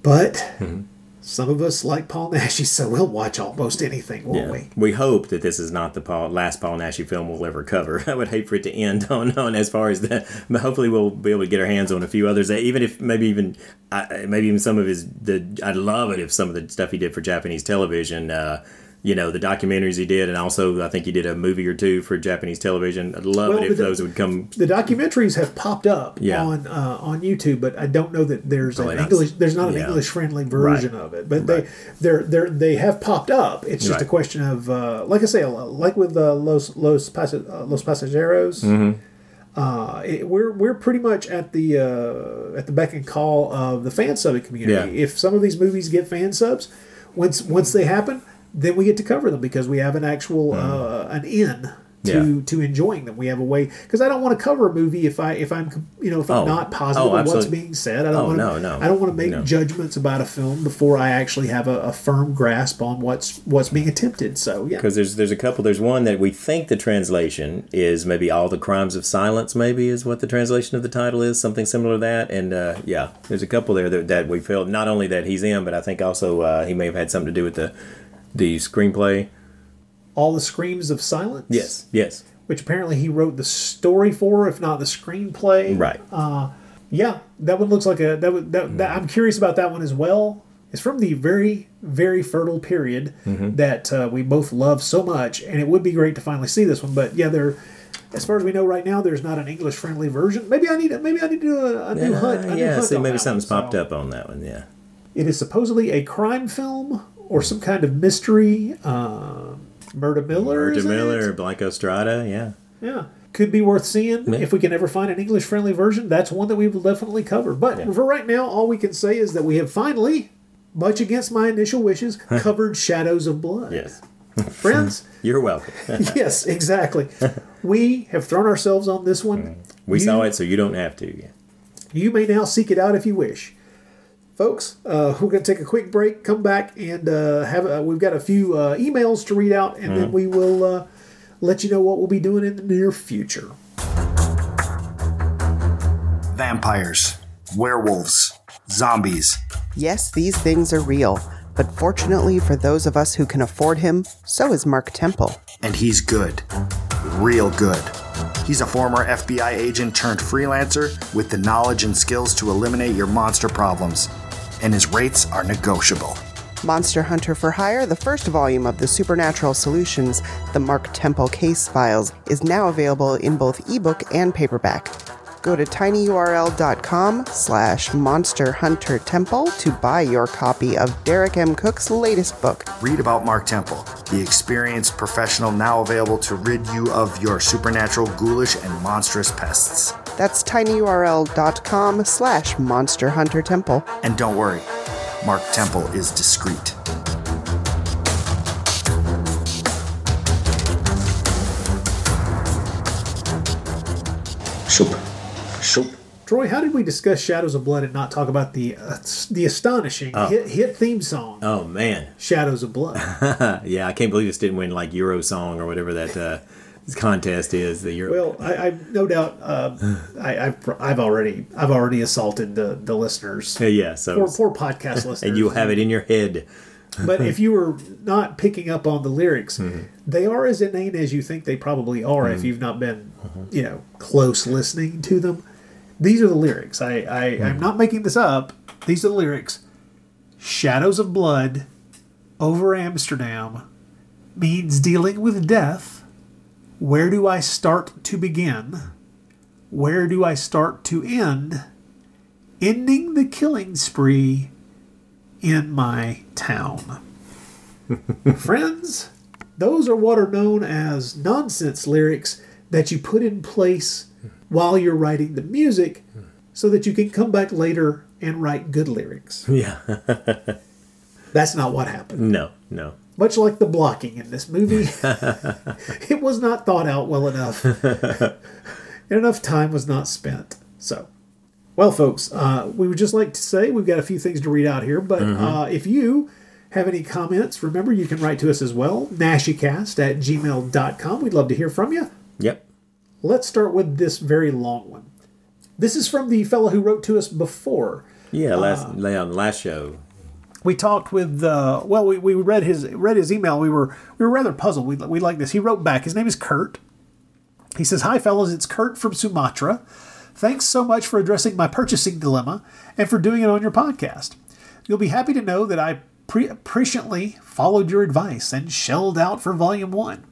But Mm-hmm. some of us like Paul Naschy, so we'll watch almost anything, won't Yeah. we? We hope that this is not the Paul, last Paul Naschy film we'll ever cover. I would hate for it to end on, on as far as that. But hopefully, we'll be able to get our hands on a few others. That even if maybe even I maybe even some of his the I'd love it if some of the stuff he did for Japanese television. Uh, you know the documentaries he did, and also I think he did a movie or two for Japanese television. I'd love Well, it if the- those would come. The documentaries have popped up Yeah. on uh, on YouTube, but I don't know that there's Probably an not. English there's not an Yeah. English friendly version Right. of it. But they they're they're they have popped up. It's just a question of uh, like I say, like with uh, Los Los Pas- uh, Los Pasajeros. Mhm. Uh, it, we're we're pretty much at the uh, at the beck and call of the fan subbing community. Yeah. If some of these movies get fan subs, once once they happen, then we get to cover them because we have an actual uh, an in to Mm. Yeah. to enjoying them. We have a way because I don't want to cover a movie if I if I'm you know if I'm Oh. not positive Oh, of what's being said. I don't Oh, want to no, no. I don't want to make No. judgments about a film before I actually have a, a firm grasp on what's what's being attempted. So yeah. Because there's there's a couple. There's one that we think the translation is maybe all the crimes of silence. Maybe is what the translation of the title is. Something similar to that. And uh, yeah, there's a couple there that, that we felt not only that he's in, but I think also uh, he may have had something to do with the the screenplay. All the screams of silence. Yes. Yes. which apparently he wrote the story for, if not the screenplay. Right. Uh, yeah, that one looks like a that, would, that, that I'm curious about that one as well. It's from the very very fertile period Mhm. that uh, we both love so much, and it would be great to finally see this one. But yeah, there. As far as we know right now, there's not an English friendly version. Maybe I need maybe I need to do a, a new Uh, hunt. A new yeah. hunt See, maybe something's one, popped so. up on that one. Yeah. It is supposedly a crime film or some kind of mystery. Uh, Murder Miller. Murder is in it? Miller or Blanco Strada. Yeah. Yeah. Could be worth seeing if we can ever find an English friendly version. That's one that we will definitely cover. But for right now, all we can say is that we have finally, much against my initial wishes, covered Shadows of Blood. Yes. Friends, You're welcome. yes, exactly. We have thrown ourselves on this one. we You- saw it, so you don't have to. Yeah. You may now seek it out if you wish. Folks, uh, we're going to take a quick break, come back, and uh, have uh, we've got a few uh, emails to read out, and then Mhm. we will uh, let you know what we'll be doing in the near future. Vampires, werewolves, zombies. Yes, these things are real, but fortunately for those of us who can afford him, so is Mark Temple. And he's good. Real good. He's a former FBI agent turned freelancer with the knowledge and skills to eliminate your monster problems. And his rates are negotiable. Monster Hunter for Hire, the first volume of the Supernatural Solutions, the Mark Temple Case Files, is now available in both ebook and paperback. Go to tinyurl.com slash Monster Hunter Temple to buy your copy of Derek M. Cook's latest book. Read about Mark Temple, the experienced professional now available to rid you of your supernatural, ghoulish, and monstrous pests. That's tinyurl.com slash Monster Hunter Temple. And don't worry, Mark Temple is discreet. Shoop. Shoop. Troy, how did we discuss Shadows of Blood and not talk about the uh, the astonishing oh. hit, hit, theme song? Oh man, Shadows of Blood. yeah, I can't believe this didn't win like Euro Song or whatever that uh, contest is. The Euro. Well, I, I no doubt uh, I, I've I've already I've already assaulted the the listeners. Yeah, yeah, so- poor, poor podcast listeners. and you'll have it in your head. but if you were not picking up on the lyrics, they are as inane as you think they probably are. If Mhm. you've not been, you know, close listening to them, these are the lyrics. I, I I'm not making this up. These are the lyrics. Shadows of blood over Amsterdam means dealing with death. Where do I start to begin? Where do I start to end? Ending the killing spree in my town. Friends, those are what are known as nonsense lyrics that you put in place while you're writing the music so that you can come back later and write good lyrics. Yeah. That's not what happened. no, no. Much like the blocking in this movie, it was not thought out well enough, and enough time was not spent. So, well, folks, uh, we would just like to say we've got a few things to read out here, but Mhm. uh, if you have any comments, remember you can write to us as well, naschycast at gmail.com. We'd love to hear from you. Yep. Let's start with this very long one. This is from the fellow who wrote to us before. Yeah, last Uh, on last show. We talked with uh, well we, we read his read his email. We were we were rather puzzled. We, we like this. He wrote back his name is kurt. He says hi fellas. It's kurt from sumatra. Thanks so much for addressing my purchasing dilemma and for doing it on your podcast. You'll be happy to know that i pre- followed your advice and shelled out for volume one.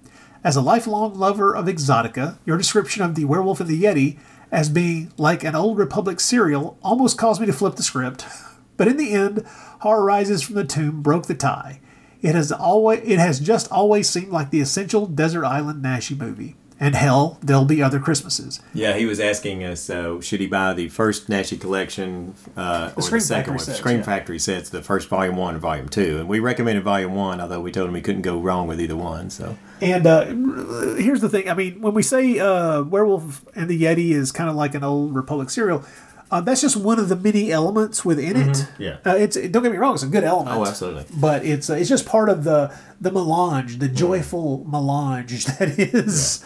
As a lifelong lover of exotica your description of the werewolf and the yeti as being like an old republic serial almost caused me to flip the script. But in the end, Horror Rises from the Tomb broke the tie. It has always it has just always seemed like the essential desert island Naschy movie. And hell, there'll be other Christmases. Yeah, he was asking us, uh, should he buy the first Naschy collection uh, or Scream the second Factory one? sets, Scream yeah. Factory sets, the first volume one and volume two. And we recommended volume one, although we told him he couldn't go wrong with either one. So And uh, here's the thing. I mean, when we say uh, Werewolf and the Yeti is kind of like an old Republic serial, uh, that's just one of the many elements within it. Mhm, yeah. Uh, it's don't get me wrong; it's a good element. Oh, absolutely. But it's uh, it's just part of the the melange, the joyful melange that is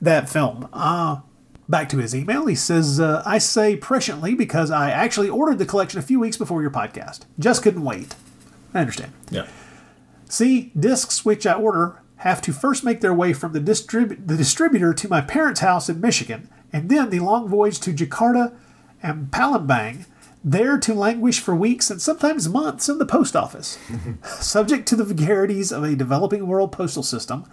that film. Uh, back to his email. He says, uh, "I say presciently because I actually ordered the collection a few weeks before your podcast. Just couldn't wait. I understand. Yeah. See, discs which I order have to first make their way from the, distrib- the distributor to my parents' house in Michigan, and then the long voyage to Jakarta and Palembang, there to languish for weeks and sometimes months in the post office. Subject to the vagaries of a developing world postal system.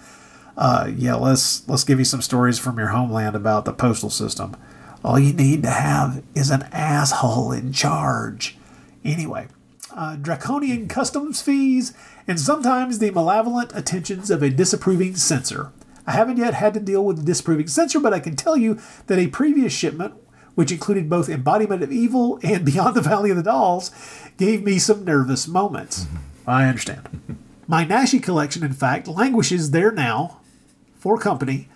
Uh, yeah, let's let's give you some stories from your homeland about the postal system. All you need to have is an asshole in charge. Anyway, uh, draconian customs fees, and sometimes the malevolent attentions of a disapproving censor. I haven't yet had to deal with a disapproving censor, but I can tell you that a previous shipment, which included both Embodiment of Evil and Beyond the Valley of the Dolls, gave me some nervous moments. Mm-hmm. I understand. My Naschy collection, in fact, languishes there now for company.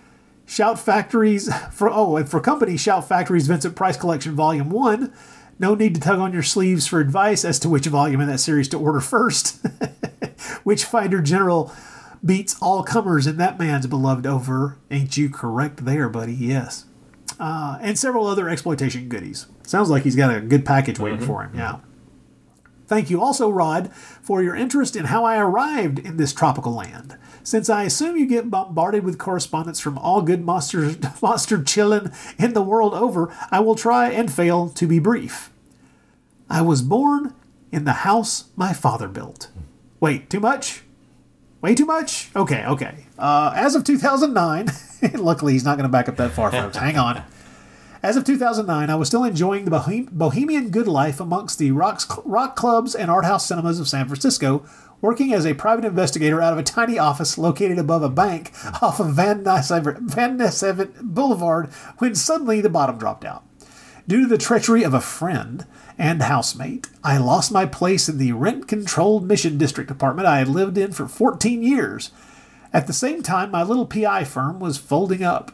Shout Factory's for oh, and for company, Shout Factory's Vincent Price Collection Volume One. No need to tug on your sleeves for advice as to which volume in that series to order first. Witchfinder General beats all comers in that man's beloved over. Ain't you correct there, buddy? Yes. Uh, and several other exploitation goodies. Sounds like he's got a good package waiting for him. Yeah. Thank you also, Rod, for your interest in how I arrived in this tropical land. Since I assume you get bombarded with correspondence from all good monsters, monster chillin' in the world over, I will try and fail to be brief. I was born in the house my father built. Wait, too much? Way too much? Okay, okay. Uh, as of 2009, luckily he's not going to back up that far, folks. Hang on. As of 2009, I was still enjoying the bohem- bohemian good life amongst the rocks, rock clubs and art house cinemas of San Francisco, working as a private investigator out of a tiny office located above a bank off of Van Ness, Van Ness Boulevard when suddenly the bottom dropped out. Due to the treachery of a friend and housemate, I lost my place in the rent controlled mission district apartment I had lived in for 14 years. At the same time, my little PI firm was folding up.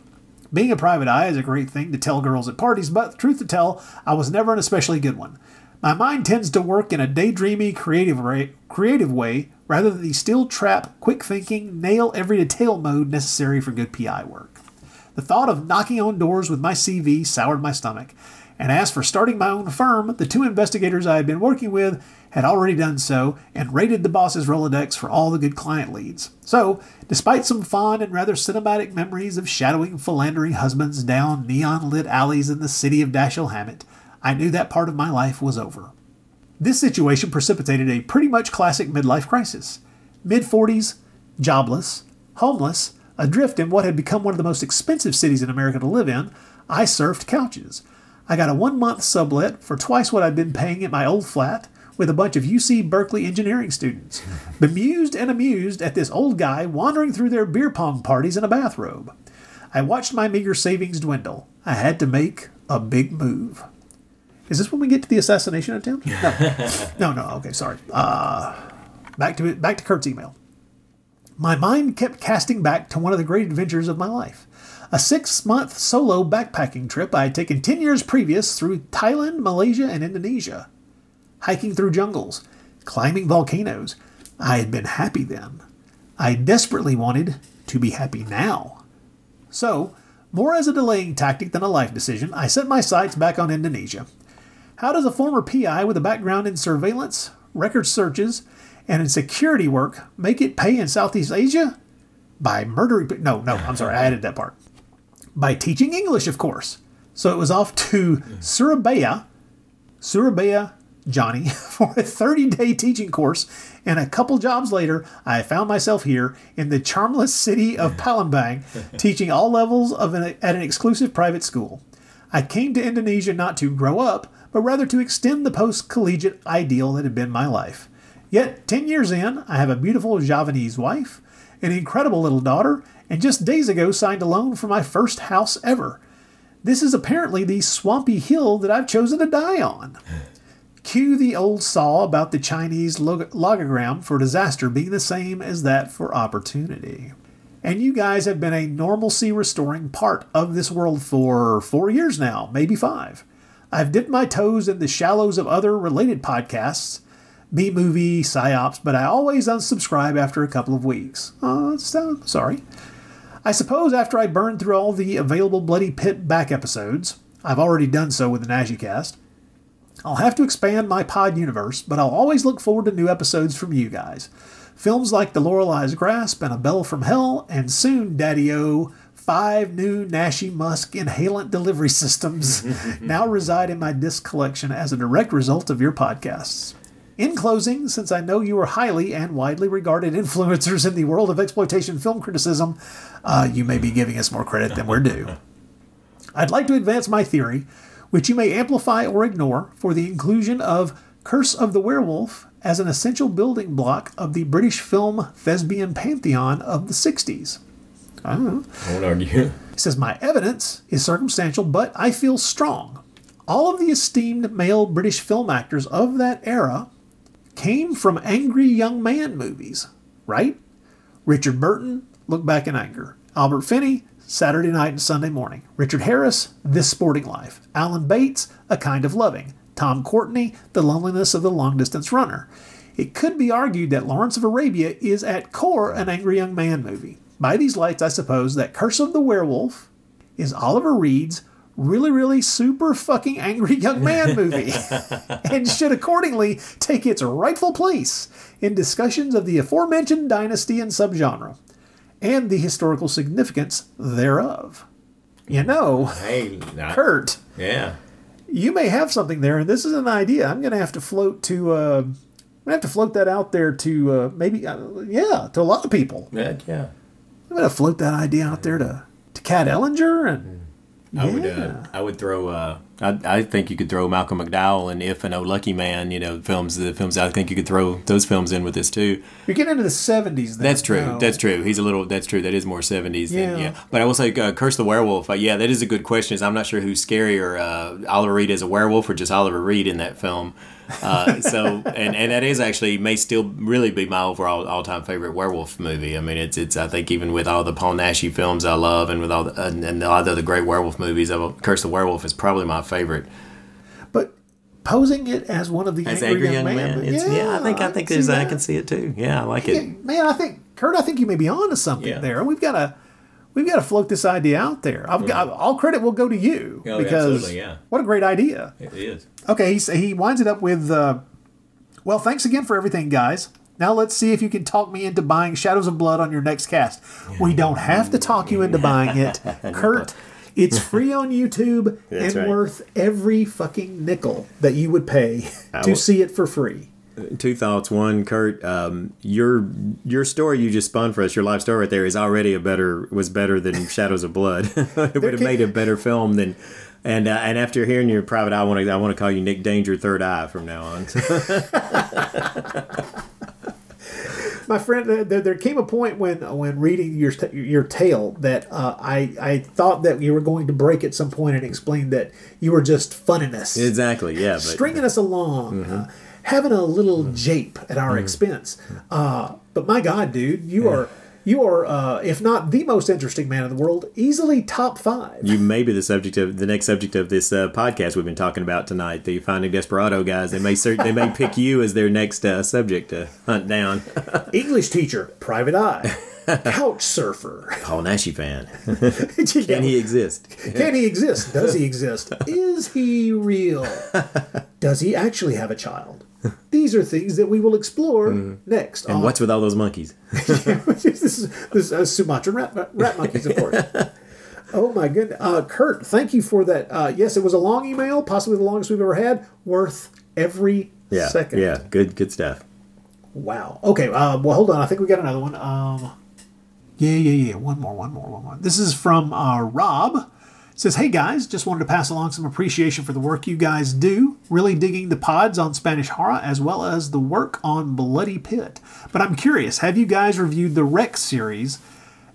Being a private eye is a great thing to tell girls at parties, but truth to tell, I was never an especially good one. My mind tends to work in a daydreamy, creative, ra- creative way rather than the steel trap, quick thinking, nail every detail mode necessary for good PI work. The thought of knocking on doors with my CV soured my stomach, and as for starting my own firm, the two investigators I had been working with had already done so and raided the boss's Rolodex for all the good client leads. So, despite some fond and rather cinematic memories of shadowing philandering husbands down neon lit alleys in the city of Dashiell Hammett, I knew that part of my life was over. This situation precipitated a pretty much classic midlife crisis. Mid 40s, jobless, homeless, adrift in what had become one of the most expensive cities in America to live in, I surfed couches. I got a one month sublet for twice what I'd been paying at my old flat with a bunch of UC Berkeley engineering students, bemused and amused at this old guy wandering through their beer pong parties in a bathrobe. I watched my meager savings dwindle. I had to make a big move. Is this when we get to the assassination attempt? No, no, no. Okay, sorry. Uh, back to it. Back to Kurt's email. My mind kept casting back to one of the great adventures of my life. A six month solo backpacking trip I had taken 10 years previous through Thailand, Malaysia, and Indonesia. Hiking through jungles, climbing volcanoes. I had been happy then. I desperately wanted to be happy now. So, more as a delaying tactic than a life decision, I set my sights back on Indonesia. How does a former PI with a background in surveillance, record searches, and in security work make it pay in Southeast Asia? By murdering. No, no, I'm sorry, I added that part. By teaching English, of course. So it was off to Surabaya, Surabaya, Johnny, for a 30 day teaching course. And a couple jobs later, I found myself here in the charmless city of Palembang, teaching all levels of an, at an exclusive private school. I came to Indonesia not to grow up, but rather to extend the post collegiate ideal that had been my life. Yet, 10 years in, I have a beautiful Javanese wife, an incredible little daughter, and just days ago signed a loan for my first house ever. This is apparently the swampy hill that I've chosen to die on. Cue the old saw about the Chinese log- logogram for disaster being the same as that for opportunity. And you guys have been a normalcy restoring part of this world for four years now, maybe five. I've dipped my toes in the shallows of other related podcasts, B movie, psyops, but I always unsubscribe after a couple of weeks. Oh, so, sorry. I suppose after I burn through all the available Bloody Pit back episodes, I've already done so with the NaschyCast, I'll have to expand my pod universe, but I'll always look forward to new episodes from you guys. Films like The Lorelei's Grasp and A Bell from Hell, and soon, Daddy O, five new Naschy Musk inhalant delivery systems now reside in my disc collection as a direct result of your podcasts. In closing, since I know you are highly and widely regarded influencers in the world of exploitation film criticism, uh, you may be giving us more credit than we're due. I'd like to advance my theory, which you may amplify or ignore, for the inclusion of Curse of the Werewolf as an essential building block of the British film thespian pantheon of the 60s. I don't know. I won't argue. He says, My evidence is circumstantial, but I feel strong. All of the esteemed male British film actors of that era came from angry young man movies, right? Richard Burton, Look Back in Anger. Albert Finney, Saturday Night and Sunday Morning. Richard Harris, This Sporting Life. Alan Bates, A Kind of Loving. Tom Courtenay, The Loneliness of the Long Distance Runner. It could be argued that Lawrence of Arabia is at core an angry young man movie. By these lights, I suppose that Curse of the Werewolf is Oliver Reed's really, really super fucking angry young man movie and should accordingly take its rightful place in discussions of the aforementioned dynasty and subgenre and the historical significance thereof. You know, Hey, not, Kurt, Yeah. you may have something there, and this is an idea. I'm going to have to float to. Uh, I'm gonna have to float that out there to uh, maybe, uh, yeah, to a lot of people. Yeah, yeah. I'm gonna float that idea out there to to Kat Ellinger and I would, uh, I would throw. Uh, I, I think you could throw Malcolm McDowell and If and Oh Lucky Man. You know, films. The films. I think you could throw those films in with this too. you're getting into the 70s. Then, That's true. now. That's true. He's a little. That's true. That is more seventies. Yeah. Than, yeah. But I will say, uh, Curse the Werewolf. Uh, yeah, that is a good question. Is I'm not sure who's scarier, uh, Oliver Reed as a werewolf or just Oliver Reed in that film. Uh, so, and, and that is actually may still really be my overall all time favorite werewolf movie. I mean, it's it's I think even with all the Paul Naschy films I love, and with all the, and, and a lot of the great werewolf movies, of Curse the Werewolf is probably my favorite. But posing it as one of the As angry, angry young, young man. man, it's, yeah, I think I can think see there's I can see it too. Yeah, I like Yeah, it. man, I think Kurt, I think you may be onto something Yeah. there. We've got to we've got to float this idea out there. I've got all credit will go to you Oh, because absolutely, yeah. what a great idea. It is. Okay, he, he winds it up with, uh, well, thanks again for everything, guys. Now let's see if you can talk me into buying Shadows of Blood on your next cast. We don't have to talk you into buying it, Kurt. It's free on YouTube and right. worth every fucking nickel that you would pay I to will- see it for free. Two thoughts. One, Kurt, um, your your story you just spun for us, your life story right there, is already a better was better than Shadows of Blood. it would have made a better film than. And uh, and after hearing your private, eye, I want to I want to call you Nick Danger Third Eye from now on. My friend, there, there came a point when when reading your your tale that uh, I I thought that you were going to break at some point and explain that you were just funning us, exactly. Yeah. But stringing us along, Mm-hmm. uh, having a little jape at our expense. Uh, but my God, dude, you are you are uh, if not the most interesting man in the world, easily top five. you may be the subject of the next subject of this uh, podcast we've been talking about tonight. The Finding Desperado guys. They may cert- they may pick you as their next uh, subject to hunt down. English teacher, private eye, couch surfer. Paul Naschy fan. Can he exist? Can he exist? Does he exist? Is he real? Does he actually have a child? These are things that we will explore next. Mm-hmm. And on- what's with all those monkeys? yeah, this is, this is uh, Sumatran rat, rat monkeys, of course. oh my goodness, uh, Kurt! Thank you for that. Uh, yes, it was a long email, possibly the longest we've ever had. Worth every Yeah. second. Yeah. Good. Good stuff. Wow. Okay. Uh, well, hold on. I think we got another one. Um, yeah, yeah, yeah. One more. One more. One more. This is from uh, Rob. Says, "Hey guys, just wanted to pass along some appreciation for the work you guys do. Really digging the pods on Spanish horror as well as the work on Bloody Pit. But I'm curious, have you guys reviewed the Rec series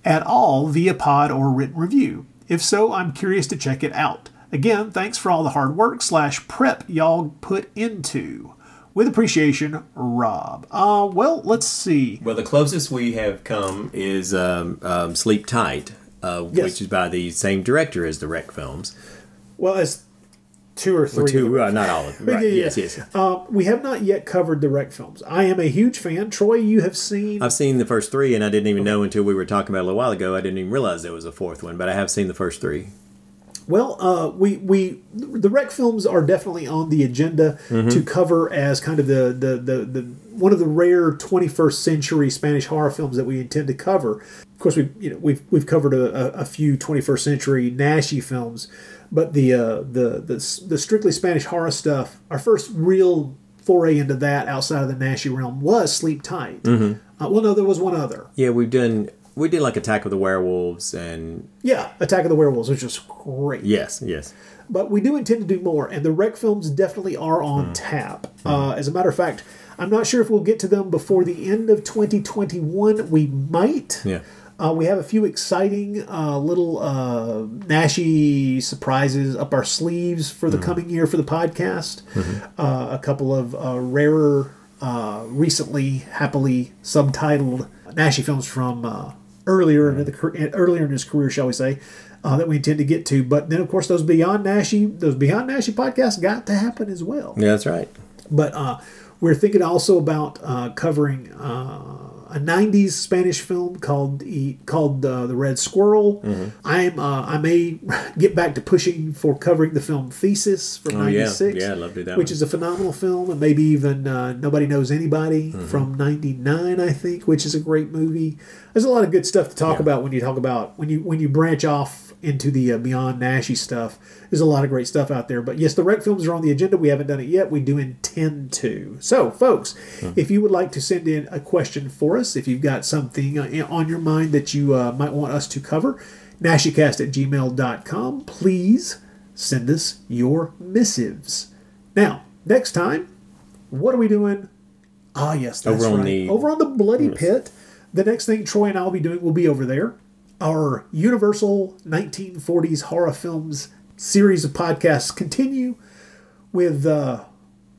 at all via pod or written review? If so, I'm curious to check it out. Again, thanks for all the hard work slash prep y'all put into. With appreciation, Rob. Uh, well, let's see. Well, the closest we have come is um, um, Sleep Tight, uh, Yes. which is by the same director as the Rec films. Well, as two or three. Or two, uh, not all of them. Right. Yeah. Yes, yes. Uh, we have not yet covered the Rec films. I am a huge fan. Troy, you have seen. I've seen the first three, and I didn't even know until we were talking about it a little while ago. I didn't even realize there was a fourth one, but I have seen the first three. Well, uh, we we the rec films are definitely on the agenda Mhm. to cover as kind of the, the the the one of the rare 21st century Spanish horror films that we intend to cover. Of course, we you know we've we've covered a, a, few 21st century Naschy films, but the uh, the the the strictly Spanish horror stuff, our first real foray into that outside of the Naschy realm was Sleep Tight. Mhm. Uh, well, no, there was one other. Yeah, we've done. We did like Attack of the Werewolves, and Yeah, Attack of the Werewolves, was just great. yes, yes. But we do intend to do more, and the rec films definitely are on tap. Uh, as a matter of fact, I'm not sure if we'll get to them before the end of 2021. We might. Yeah. Uh, we have a few exciting uh, little uh, Naschy surprises up our sleeves for the coming year for the podcast. Uh, a couple of uh, rarer, uh, recently happily subtitled Naschy films from uh, earlier in the earlier in his career, shall we say, uh, that we intend to get to. But then, of course, those Beyond Naschy those Beyond Naschy podcasts got to happen as well. Yeah, that's right. But uh, we're thinking also about uh, covering uh, a '90s Spanish film called the, called uh, the Red Squirrel. Mm-hmm. I'm uh, I may get back to pushing for covering the film Thesis from Oh, yeah. '96. Yeah, I'd love to do that Which one. is a phenomenal film, and maybe even uh, Nobody Knows Anybody Mm-hmm. from '99, I think, which is a great movie. There's a lot of good stuff to talk about when you talk about when you when you branch off into the uh, Beyond Naschy stuff. There's a lot of great stuff out there. But yes, the rec films are on the agenda. We haven't done it yet. We do intend to. So, folks, if you would like to send in a question for us, if you've got something uh, on your mind that you uh, might want us to cover, naschycast at gmail.com, please send us your missives. Now, next time, what are we doing? Ah, yes, that's Over right. the- over on the Bloody Pit. The next thing Troy and I will be doing will be over there. Our Universal 1940s horror films series of podcasts continue with uh,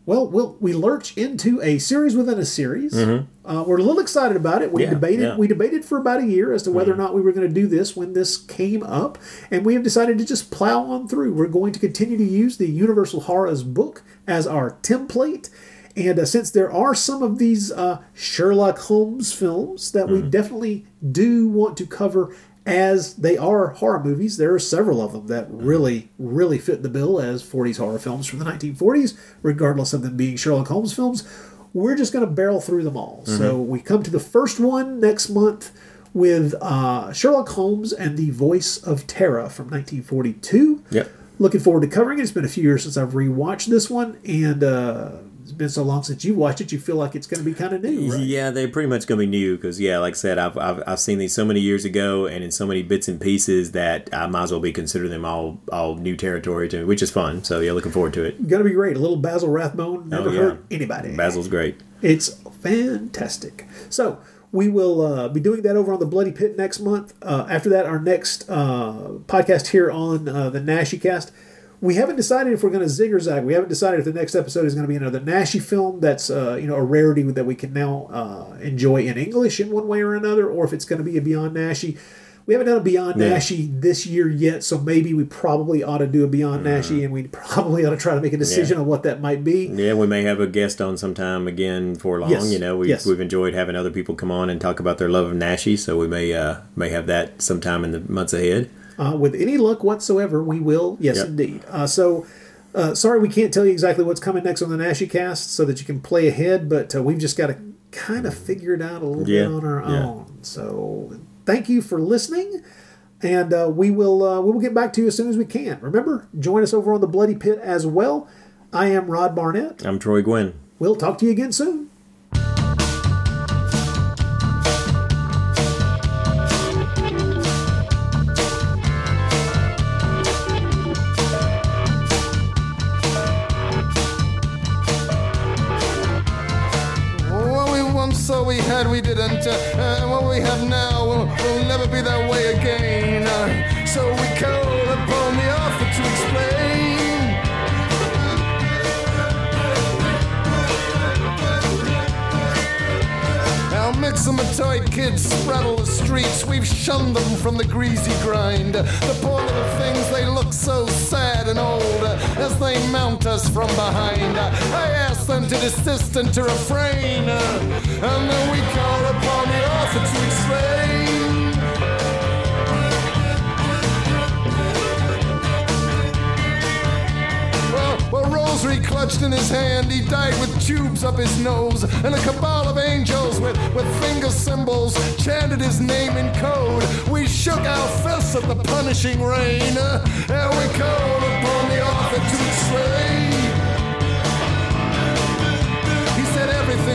well, we'll we lurch into a series within a series. Mhm. Uh, we're a little excited about it. We Yeah, debated yeah. we debated for about a year as to whether or not we were going to do this when this came up, and we have decided to just plow on through. We're going to continue to use the Universal Horrors book as our template. And uh, since there are some of these uh, Sherlock Holmes films that we definitely do want to cover as they are horror movies, there are several of them that really, really fit the bill as 40s horror films from the 1940s, regardless of them being Sherlock Holmes films. We're just going to barrel through them all. So we come to the first one next month with uh, Sherlock Holmes and the Voice of Terror from 1942. Yep. Looking forward to covering it. It's been a few years since I've rewatched this one, and uh, it's been so long since you watched it, you feel like it's going to be kind of new, right? Yeah, they're pretty much gonna be new because yeah, like I said, I've, I've I've seen these so many years ago and in so many bits and pieces that I might as well be considering them all all new territory to me, which is fun. So yeah, looking forward to it. Going to be great. A little Basil Rathbone never Oh, yeah. hurt anybody. Basil's great. It's fantastic. So we will uh, be doing that over on the Bloody Pit next month. Uh, after that, our next uh, podcast here on uh, the Naschy Cast. We haven't decided if we're going to zig or zag. We haven't decided if the next episode is going to be another Naschy film that's uh, you know a rarity that we can now uh, enjoy in English in one way or another, or if it's going to be a Beyond Naschy. We haven't done a Beyond Yeah. Naschy this year yet, so maybe we probably ought to do a Beyond Naschy, and we probably ought to try to make a decision Yeah. on what that might be. Yeah, we may have a guest on sometime again for long. Yes, You know, we, yes. we've enjoyed having other people come on and talk about their love of Naschy, so we may uh, may have that sometime in the months ahead. Uh, with any luck whatsoever, we will. Yes, Yep. indeed. Uh, so, uh, sorry we can't tell you exactly what's coming next on the Naschy cast so that you can play ahead, but uh, we've just got to kind of figure it out a little Yeah, bit on our yeah. own. So, thank you for listening. And uh, we will uh, we will get back to you as soon as we can. Remember, join us over on the Bloody Pit as well. I am Rod Barnett. I'm Troy Guinn. We'll talk to you again soon. We didn't. Uh, mixamatoid kids spraddle the streets. We've shunned them from the greasy grind. The poor little things, they look so sad and old as they mount us from behind. I ask them to desist and to refrain. And then we call upon the author to explain. Rosary clutched in his hand, he died with tubes up his nose, and a cabal of angels with, with finger cymbals chanted his name in code. We shook our fists at the punishing rain, and we called upon the author to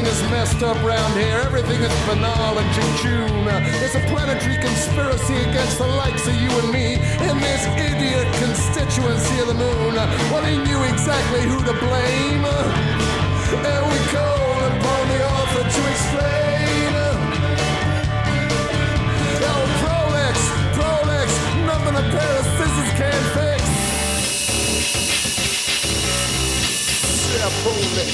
is messed up round here, everything is banal and jejune. It's a planetary conspiracy against the likes of you and me in this idiot constituency of the moon. Well, he knew exactly who to blame. And we called upon the author to explain. Oh, Prolix, Prolix, nothing a pair of scissors can't fix. Yeah, Prolix,